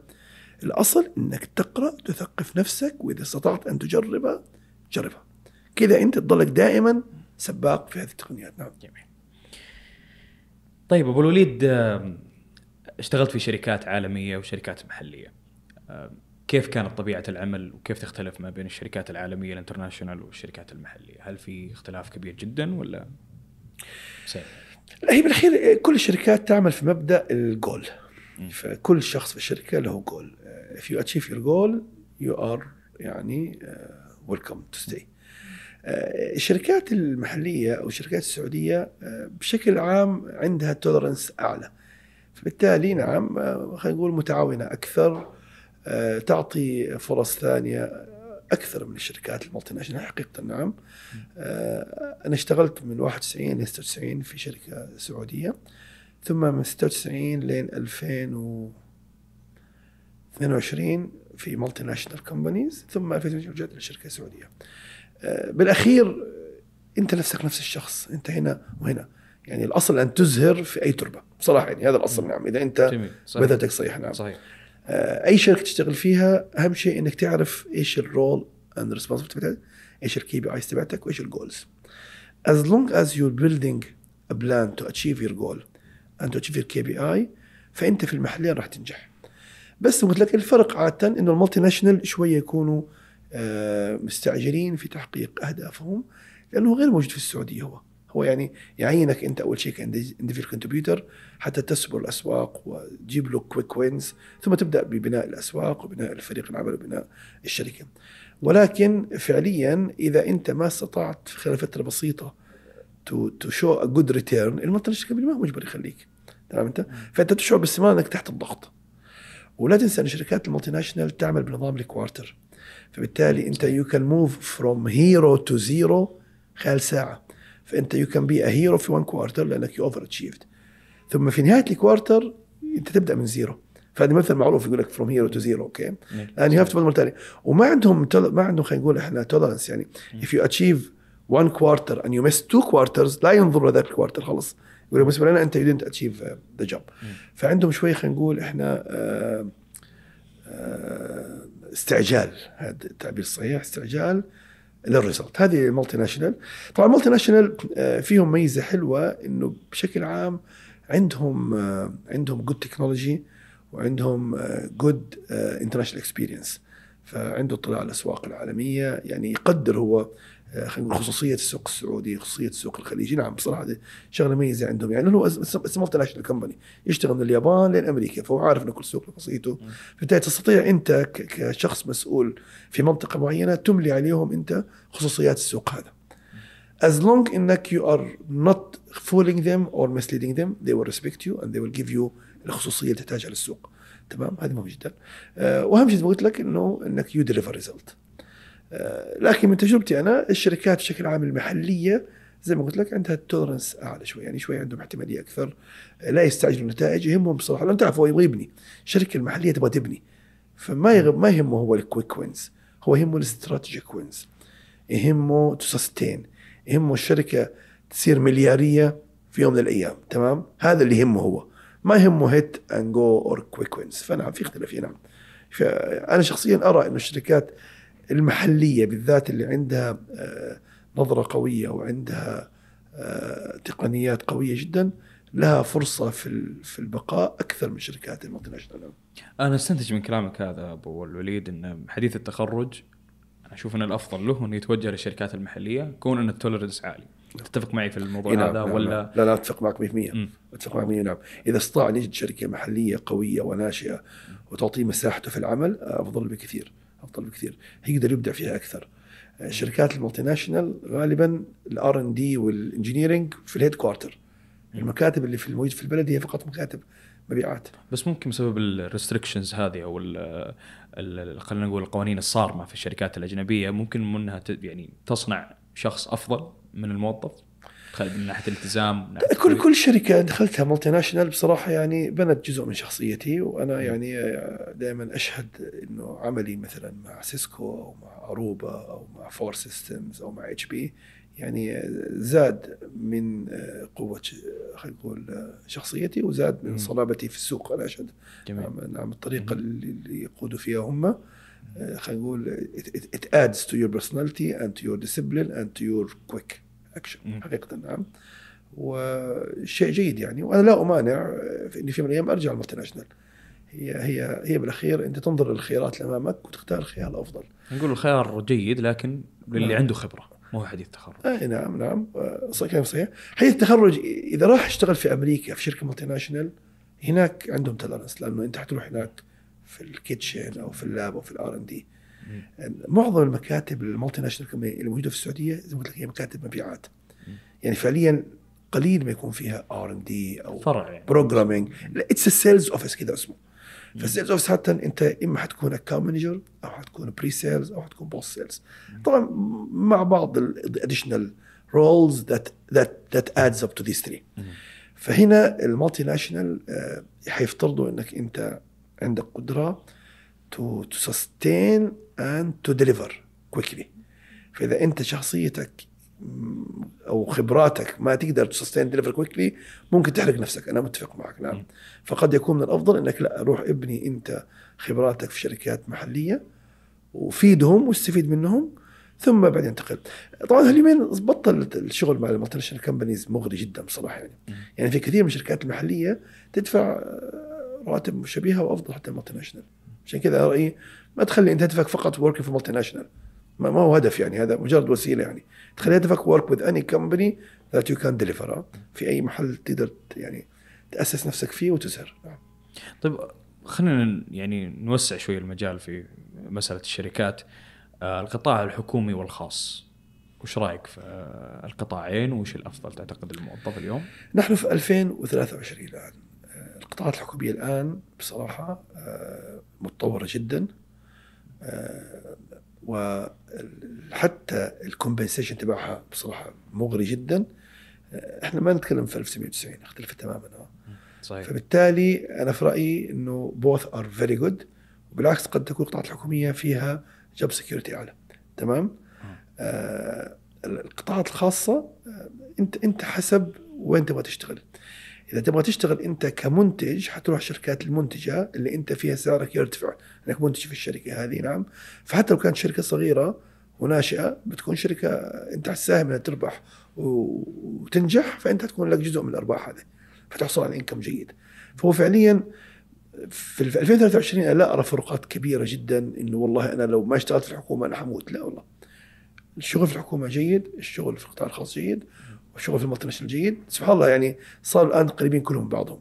Speaker 1: الأصل إنك تقرأ تثقف نفسك وإذا استطعت أن تجربها جربها. كذا أنت تضلك دائما سباق في هذه التقنيات. نعم.
Speaker 2: جميل. طيب أبو الوليد اشتغلت في شركات عالمية وشركات محلية. كيف كانت طبيعة العمل وكيف تختلف ما بين الشركات العالمية ال international والشركات المحلية؟ هل في اختلاف كبير جدا ولا
Speaker 1: سهل؟ هي بالأخير كل الشركات تعمل في مبدأ الجول. فكل شخص في الشركة له goal. If you achieve your goal you are يعني uh, welcome to stay. الشركات المحلية أو الشركات السعودية بشكل عام عندها tolerance أعلى. فبالتالي نعم خلينا نقول متعاونة أكثر. آه، تعطي فرص ثانية أكثر من الشركات ال multinational. حقيقة نعم. آه، أنا اشتغلت من 91 ل 96 في شركة سعودية ثم من 96 لين 2022 في multinational companies ثم 2022 رجعت للشركه السعوديه آه، بالأخير أنت نفسك نفس الشخص أنت هنا وهنا. يعني الأصل أن تزهر في أي تربة. بصراحة يعني هذا الأصل نعم. إذا أنت بذلتك صحيح. نعم. صحيح. آه، أي شركة تشتغل فيها أهم شيء إنك تعرف إيش ال role and responsibility بتاعتك إيش ال KPIs تبعتك وإيش ال goals as long as you're building a plan to achieve your goal and to achieve your KPI فأنت في المحلية راح تنجح. بس قلت لك الفرق عادة إنه ال multinational شوية يكونوا آه، مستعجلين في تحقيق أهدافهم لأنه غير موجود في السعودية هو. هو يعني يعينك أنت أول شيء ك individual contributor حتى تسبر الأسواق وتجيب له quick wins ثم تبدأ ببناء الأسواق وبناء الفريق العمل وبناء الشركة. ولكن فعليا إذا أنت ما استطعت خلال فترة بسيطة to to show a good return ال multi ما هو مجبر يخليك تمام أنت؟ فأنت تشعر باستمرار إنك تحت الضغط. ولا تنسى أن شركات ال multinational تعمل بنظام ال quarter. فبالتالي أنت you can move from hero to zero خلال ساعة. فأنت you can be a hero في 1 quarter لأنك you over achieved ثم في نهاية ال quarter أنت تبدأ من zero فهذا مثل معروف يقول لك from hero to zero okay يعني have to ثاني وما عندهم ما عندهم خلينا نقول إحنا tolerance يعني if you achieve 1 quarter and you miss 2 quarters لا ينظروا لذاك ال quarter خلص يقول بالنسبة لنا أنت you didn't achieve the job فعندهم شوي خلينا نقول إحنا آه، آه، استعجال. هذا التعبير الصحيح استعجال. لل result هذه ال multinational طبعا national آه، فيهم ميزة حلوة إنه بشكل عام عندهم آه، عندهم good technology وعندهم good international experience فعنده اطلاع على الأسواق العالمية يعني يقدر هو خلينا نقول خصوصية السوق السعودي خصوصية السوق الخليجي. نعم بصراحة شغلة ميزه عندهم. يعني هو multinational company يشتغل من اليابان لين أمريكا فهو عارف ان كل سوق له خصوصيته. فبالتالي تستطيع أنت كشخص مسؤول في منطقة معينة تملي عليهم أنت خصوصيات السوق هذا. as long إنك you are not fooling them or misleading them they will respect you and they will give you الخصوصية اللي تحتاجها للسوق. تمام؟ هذه مهم جدا. آه، وأهم شيء زي ما قلت لك إنه إنك you deliver result لكن من تجربتي أنا الشركات بشكل عام المحلية زي ما قلت لك عندها tolerance أعلى شوي يعني شوي عندهم احتمالية أكثر آه، لا يستعجلوا النتائج يهمهم بصراحة. لأن تعرف هو يبغى يبني. الشركة المحلية تبغى تبني. فما يب ما يهمه هو ال quick wins هو يهمه ال strategic wins يهمه to sustain يهمه الشركة تصير مليارية في يوم من الأيام تمام؟ هذا اللي يهمه هو. ما يهمه hit and go or quick wins فنعم في اختلاف نعم. فأنا شخصيا أرى إنه الشركات المحلية بالذات اللي عندها آه، نظرة قوية وعندها آه، تقنيات قوية جدا لها فرصة في في البقاء أكثر من شركات ال multinational.
Speaker 2: أنا أستنتج من كلامك هذا أبو الوليد إن حديث التخرج أنا أشوف إن الأفضل له انه يتوجه للشركات المحلية كون إن ال tolerance عالي. تتفق معي في الموضوع
Speaker 1: إيه نعم،
Speaker 2: هذا
Speaker 1: نعم،
Speaker 2: ولا؟
Speaker 1: نعم. لا لا أتفق معك 100%
Speaker 2: مم.
Speaker 1: أتفق معك 100% نعم. إذا استطاع أن يجد شركة محلية قوية وناشئة وتعطيه مساحته في العمل أفضل بكثير. أفضل بكثير. يقدر يبدع فيها أكثر. الشركات ال multinational غالبا ال R&D وال engineering في ال headquarter. المكاتب اللي في الموجود في البلد هي فقط مكاتب مبيعات.
Speaker 2: بس ممكن بسبب ال restrictions هذه أو خلينا نقول القوانين الصارمة في الشركات الأجنبية ممكن منها ت- يعني تصنع شخص أفضل من الموظف؟ من ناحية الالتزام
Speaker 1: كل كل شركة دخلتها multinational بصراحة يعني بنت جزء من شخصيتي وأنا يعني دائما أشهد إنه عملي مثلا مع سيسكو أو مع Aruba أو مع فور systems أو مع HP يعني زاد من قوة خلينا نقول شخصيتي وزاد من. صلابتي في السوق أنا أشهد.
Speaker 2: جميل.
Speaker 1: نعم نعم الطريقة اللي اللي يقودوا فيها هم آه، خلينا نقول it adds to your personality and to your discipline and to your quick.
Speaker 2: مم.
Speaker 1: حقيقة نعم وشيء جيد يعني وأنا لا أمانع في اني في يوم من الأيام أرجع المالتي ناشونال هي هي هي بالأخير أنت تنظر للخيارات اللي أمامك وتختار الخيار الافضل.
Speaker 2: نقول الخيار جيد لكن للي
Speaker 1: نعم.
Speaker 2: عنده خبرة مو حديث تخرج
Speaker 1: أي نعم نعم كلام صحيح. حديث التخرج إذا راح أشتغل في أمريكا في شركة multinational هناك عندهم tolerance لأنه أنت حتروح هناك في ال kitchen أو في ال lab أو في ال R&D. معظم المكاتب ال multinational كمان اللي موجوده في السعودية زي ما قلت لك هي مكاتب مبيعات. يعني فعليا قليل ما يكون فيها R&D أو
Speaker 2: فرع يعني.
Speaker 1: programming it's sales office كذا اسمه. فال sales office حتى أنت إما حتكون account manager أو حتكون pre-sales أو حتكون post-sales طبعا مع بعض ال additional roles that that that adds up to these three فهنا ال multinational آه، حيفترضوا إنك أنت عندك قدرة to to sustain and to deliver quickly فإذا أنت شخصيتك أو خبراتك ما تقدر ت sustain deliver quickly ممكن تحرق نفسك. أنا متفق معك نعم. فقد يكون من الأفضل إنك لا روح ابني أنت خبراتك في شركات محلية وفيدهم واستفيد منهم ثم بعدين انتقل. طبعا هاليومين بطل الشغل مع ال multi companies مغري جدا بصراحة يعني. يعني في كثير من الشركات المحلية تدفع آه، رواتب شبيهة وأفضل حتى ال multi عشان كذا رأيي ما تخلي انت هدفك فقط work في multinational ما هو هدف يعني هذا مجرد وسيلة يعني. تخلي هدفك work with any company that you can deliver في أي محل تقدر يعني تأسس نفسك فيه وتزهر نعم.
Speaker 2: طيب خلينا يعني نوسع شوي المجال في مسألة الشركات. آه، القطاع الحكومي والخاص وش رأيك في آه، القطاعين؟ وش الأفضل تعتقد للموظف اليوم؟
Speaker 1: نحن في 2023 الآن. آه، القطاعات الحكومية الآن بصراحة متطورة جدا. وحتى ال compensation تبعها بصراحة مغري جدا. آه، إحنا ما نتكلم في 1990 اختلفت تماما. آه.
Speaker 2: صحيح.
Speaker 1: فبالتالي أنا في رأيي إنه both are very good وبالعكس قد تكون القطاعات الحكوميه فيها job security أعلى. تمام؟ آه القطاعات الخاصة آه أنت أنت حسب وين تبغى تشتغل. إذا تبغى تشتغل أنت كمنتج حتروح الشركات المنتجة اللي أنت فيها سعرك يرتفع إنك منتج في الشركة هذه نعم. فحتى لو كانت شركة صغيرة وناشئة بتكون شركة أنت ساهم إنها تربح وتنجح فأنت تكون لك جزء من الأرباح هذه فتحصل على انكم جيد. فهو فعليا في 2023 أنا لا أرى فروقات كبيرة جدا إنه والله أنا لو ما اشتغلت في الحكومة أنا حموت لا والله. الشغل في الحكومة جيد الشغل في القطاع الخاص جيد. والشغل في المالتي جيد. سبحان الله يعني صار الآن قريبين كلهم بعضهم.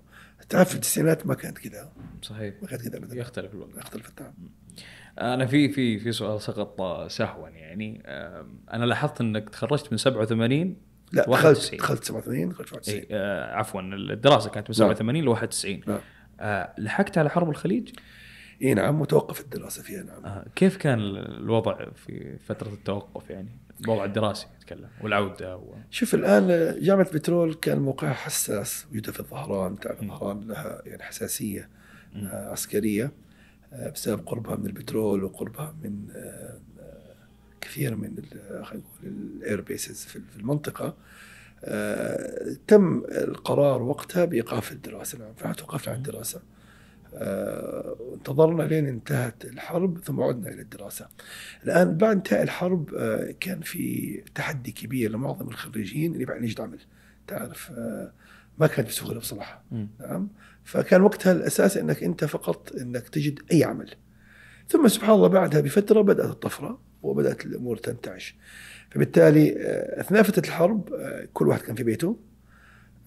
Speaker 1: تعرف في التسعينات ما كانت كذا
Speaker 2: صحيح.
Speaker 1: ما كانت كذا ابدا.
Speaker 2: يختلف الوضع.
Speaker 1: يختلف نعم
Speaker 2: أنا في في في سؤال سقط سهوا يعني. أنا لاحظت إنك تخرجت من 87
Speaker 1: لا دخلت دخلت 87 دخلت 91
Speaker 2: اي آه عفوا الدراسة كانت من 87 ل 91 نعم. آه لحقت على حرب الخليج؟
Speaker 1: اي نعم متوقف الدراسة فيها نعم.
Speaker 2: آه كيف كان الوضع في فترة التوقف يعني؟ الوضع الدراسي اتكلم والعودة و...
Speaker 1: شوف الآن جامعة البترول كان موقعها حساس وجودها في الظهران تعرف الظهران لها يعني حساسية آه عسكرية آه بسبب قربها من البترول وقربها من آه كثير من خلينا نقول الاير بيسز في المنطقة. تم القرار وقتها بإيقاف الدراسة. نعم فتوقفنا عن الدراسة. انتظرنا لين انتهت الحرب ثم عدنا إلى الدراسة. الآن بعد انتهاء الحرب آه كان في تحدي كبير لمعظم الخريجين اللي بعد يجد عمل. تعرف آه ما كانت بسهولة بصراحة. نعم فكان وقتها الأساس إنك أنت فقط إنك تجد أي عمل. ثم سبحان الله بعدها بفترة بدأت الطفرة وبدأت الأمور تنتعش. فبالتالي آه، أثناء فترة الحرب آه، كل واحد كان في بيته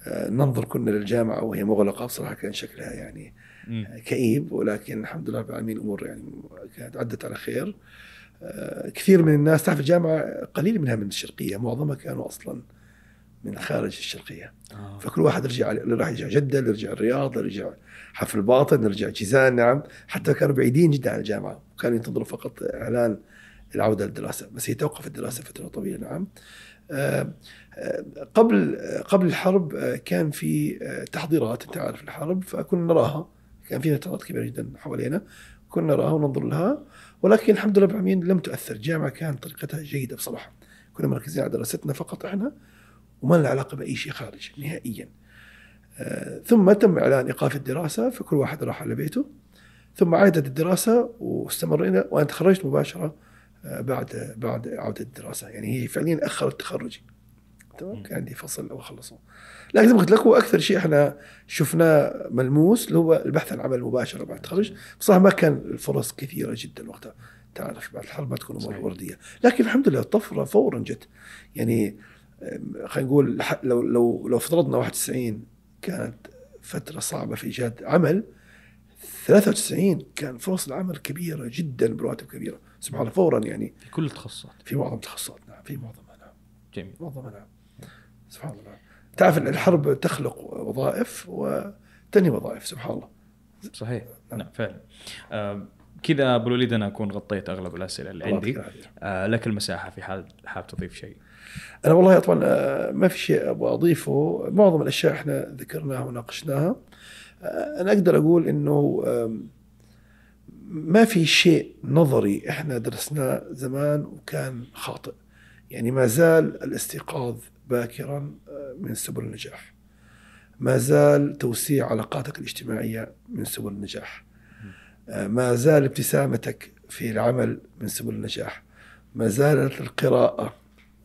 Speaker 1: آه، ننظر كنا للجامعة وهي مغلقة بصراحة كان شكلها يعني كئيب ولكن الحمد لله رب العالمين الأمور يعني كانت عدت على خير. كثير من الناس تعرف الجامعة قليل منها من الشرقية معظمها كانوا أصلا من خارج الشرقية. آه. فكل واحد رجع اللي راح يرجع جدة اللي رجع الرياض اللي رجع حفل الباطن اللي رجع جيزان نعم. حتى كانوا بعيدين جدا عن الجامعة وكانوا ينتظروا فقط إعلان العودة للدراسة بس هي توقفت الدراسة فترة طويلة نعم. آه، آه، قبل قبل الحرب آه، كان في تحضيرات أنت عارف الحرب فكنا نراها. كان في نترات كبيره جدا حوالينا كنا نراها وننظر لها ولكن الحمد لله العالمين لم تؤثر. الجامعة كانت طريقتها جيدة بصراحة. كنا مركزين على دراستنا فقط إحنا وما لنا علاقة بأي شيء خارج نهائيا. ثم تم إعلان إيقاف الدراسة فكل واحد راح على بيته. ثم عادت الدراسة واستمرينا وأنا تخرجت مباشرة بعد بعد عوده الدراسة. يعني هي فعليا أخرت تخرجي. تمام كان عندي فصل وأخلصه. لكن زي ما قلت لك هو أكثر شيء إحنا شفناه ملموس اللي هو البحث عن عمل مباشره بعد التخرج. بصراحة ما كان الفرص كثيرة جدا وقتها. تعرف بعد الحرب ما تكون أمور وردية. لكن الحمد لله الطفرة فورا جت. يعني خلينا نقول لو لو لو افترضنا 91 كانت فترة صعبة في إيجاد عمل 93 كان فرص العمل كبيرة جدا برواتب كبيرة. سبحان الله فورا يعني
Speaker 2: في كل التخصصات.
Speaker 1: في معظم التخصصات نعم في معظمها نعم.
Speaker 2: جميل.
Speaker 1: معظمها نعم. سبحان الله. تعرف إن الحرب تخلق وظائف وتنهي وظائف سبحان الله.
Speaker 2: صحيح. نعم, نعم فعلا. آه كذا أبو الوليد أنا أكون غطيت أغلب الأسئلة اللي عندي. آه لك المساحة في حال حاب تضيف شيء.
Speaker 1: أنا والله طبعا آه، ما في شيء أبغى أضيفه. معظم الأشياء إحنا ذكرناها وناقشناها. آه، أنا أقدر أقول إنه ما في شيء نظري إحنا درسناه زمان وكان خاطئ. يعني ما زال الاستيقاظ باكرا آه، من سبل النجاح. ما زال توسيع علاقاتك الاجتماعية من سبل النجاح. آه، ما زال ابتسامتك في العمل من سبل النجاح. ما زالت القراءة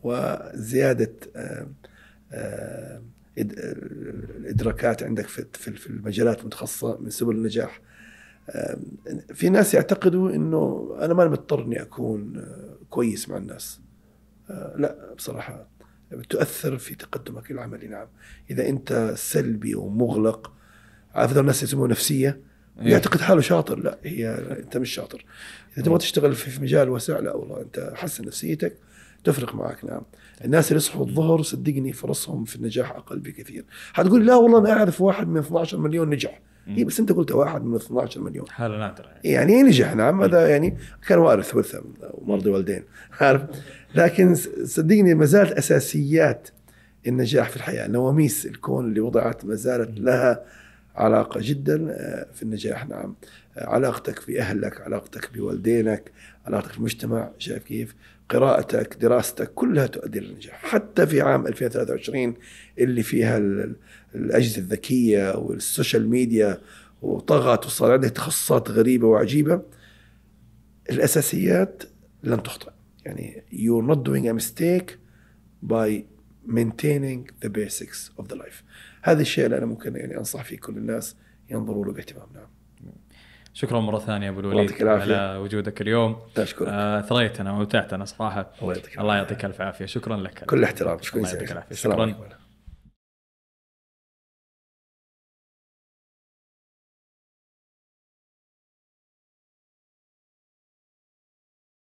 Speaker 1: وزيادة آه، الإدراكات عندك في المجالات المتخصصة من سبل النجاح. في ناس يعتقدوا إنه أنا ما مضطر اني اكون كويس مع الناس. لا بصراحة تؤثر في تقدمك العملي نعم. إذا أنت سلبي ومغلق عارف الناس يسموه نفسية. إيه. يعتقد حاله شاطر. لا هي أنت مش شاطر. إذا تبغى تشتغل في مجال واسع لا والله أنت حسن نفسيتك تفرق معك. نعم. الناس اللي يصحوا الظهر صدقني فرصهم في النجاح أقل بكثير. حتقول لا والله أنا أعرف واحد من 12 مليون نجح. إيه بس أنت قلت واحد من 12 مليون.
Speaker 2: حاله نادره
Speaker 1: يعني, يعني نجح؟ نعم هذا يعني كان وارث ورثه ومرضي والدين عارف؟ لكن صدقني ما زالت أساسيات النجاح في الحياة. نواميس الكون اللي وضعت ما زالت لها علاقة جدا آه، في النجاح. نعم. علاقتك باهلك علاقتك بوالدينك علاقتك في المجتمع شايف كيف؟ قراءتك دراستك كلها تؤدي للنجاح حتى في عام 2023 اللي فيها ال- الأجهزة الذكية وال social media وطغت وصار عندك تخصصات غريبة وعجيبة الأساسيات لن تخطئ. يعني you're not doing a mistake by maintaining the basics of the life. هذا الشيء اللي أنا ممكن يعني أنصح فيه كل الناس ينظروا له باهتمام. نعم.
Speaker 2: شكرا مرة ثانية أبو
Speaker 1: الله
Speaker 2: الوليد. على وجودك اليوم.
Speaker 1: أشكرك.
Speaker 2: آه، ثريتنا ومتعتنا صراحة.
Speaker 1: الله يعطيك
Speaker 2: الله. يعطيك ألف عافية. شكرا لك.
Speaker 1: كل احترام شكرا
Speaker 2: الله يعطيك.
Speaker 1: السلام
Speaker 2: شكراً.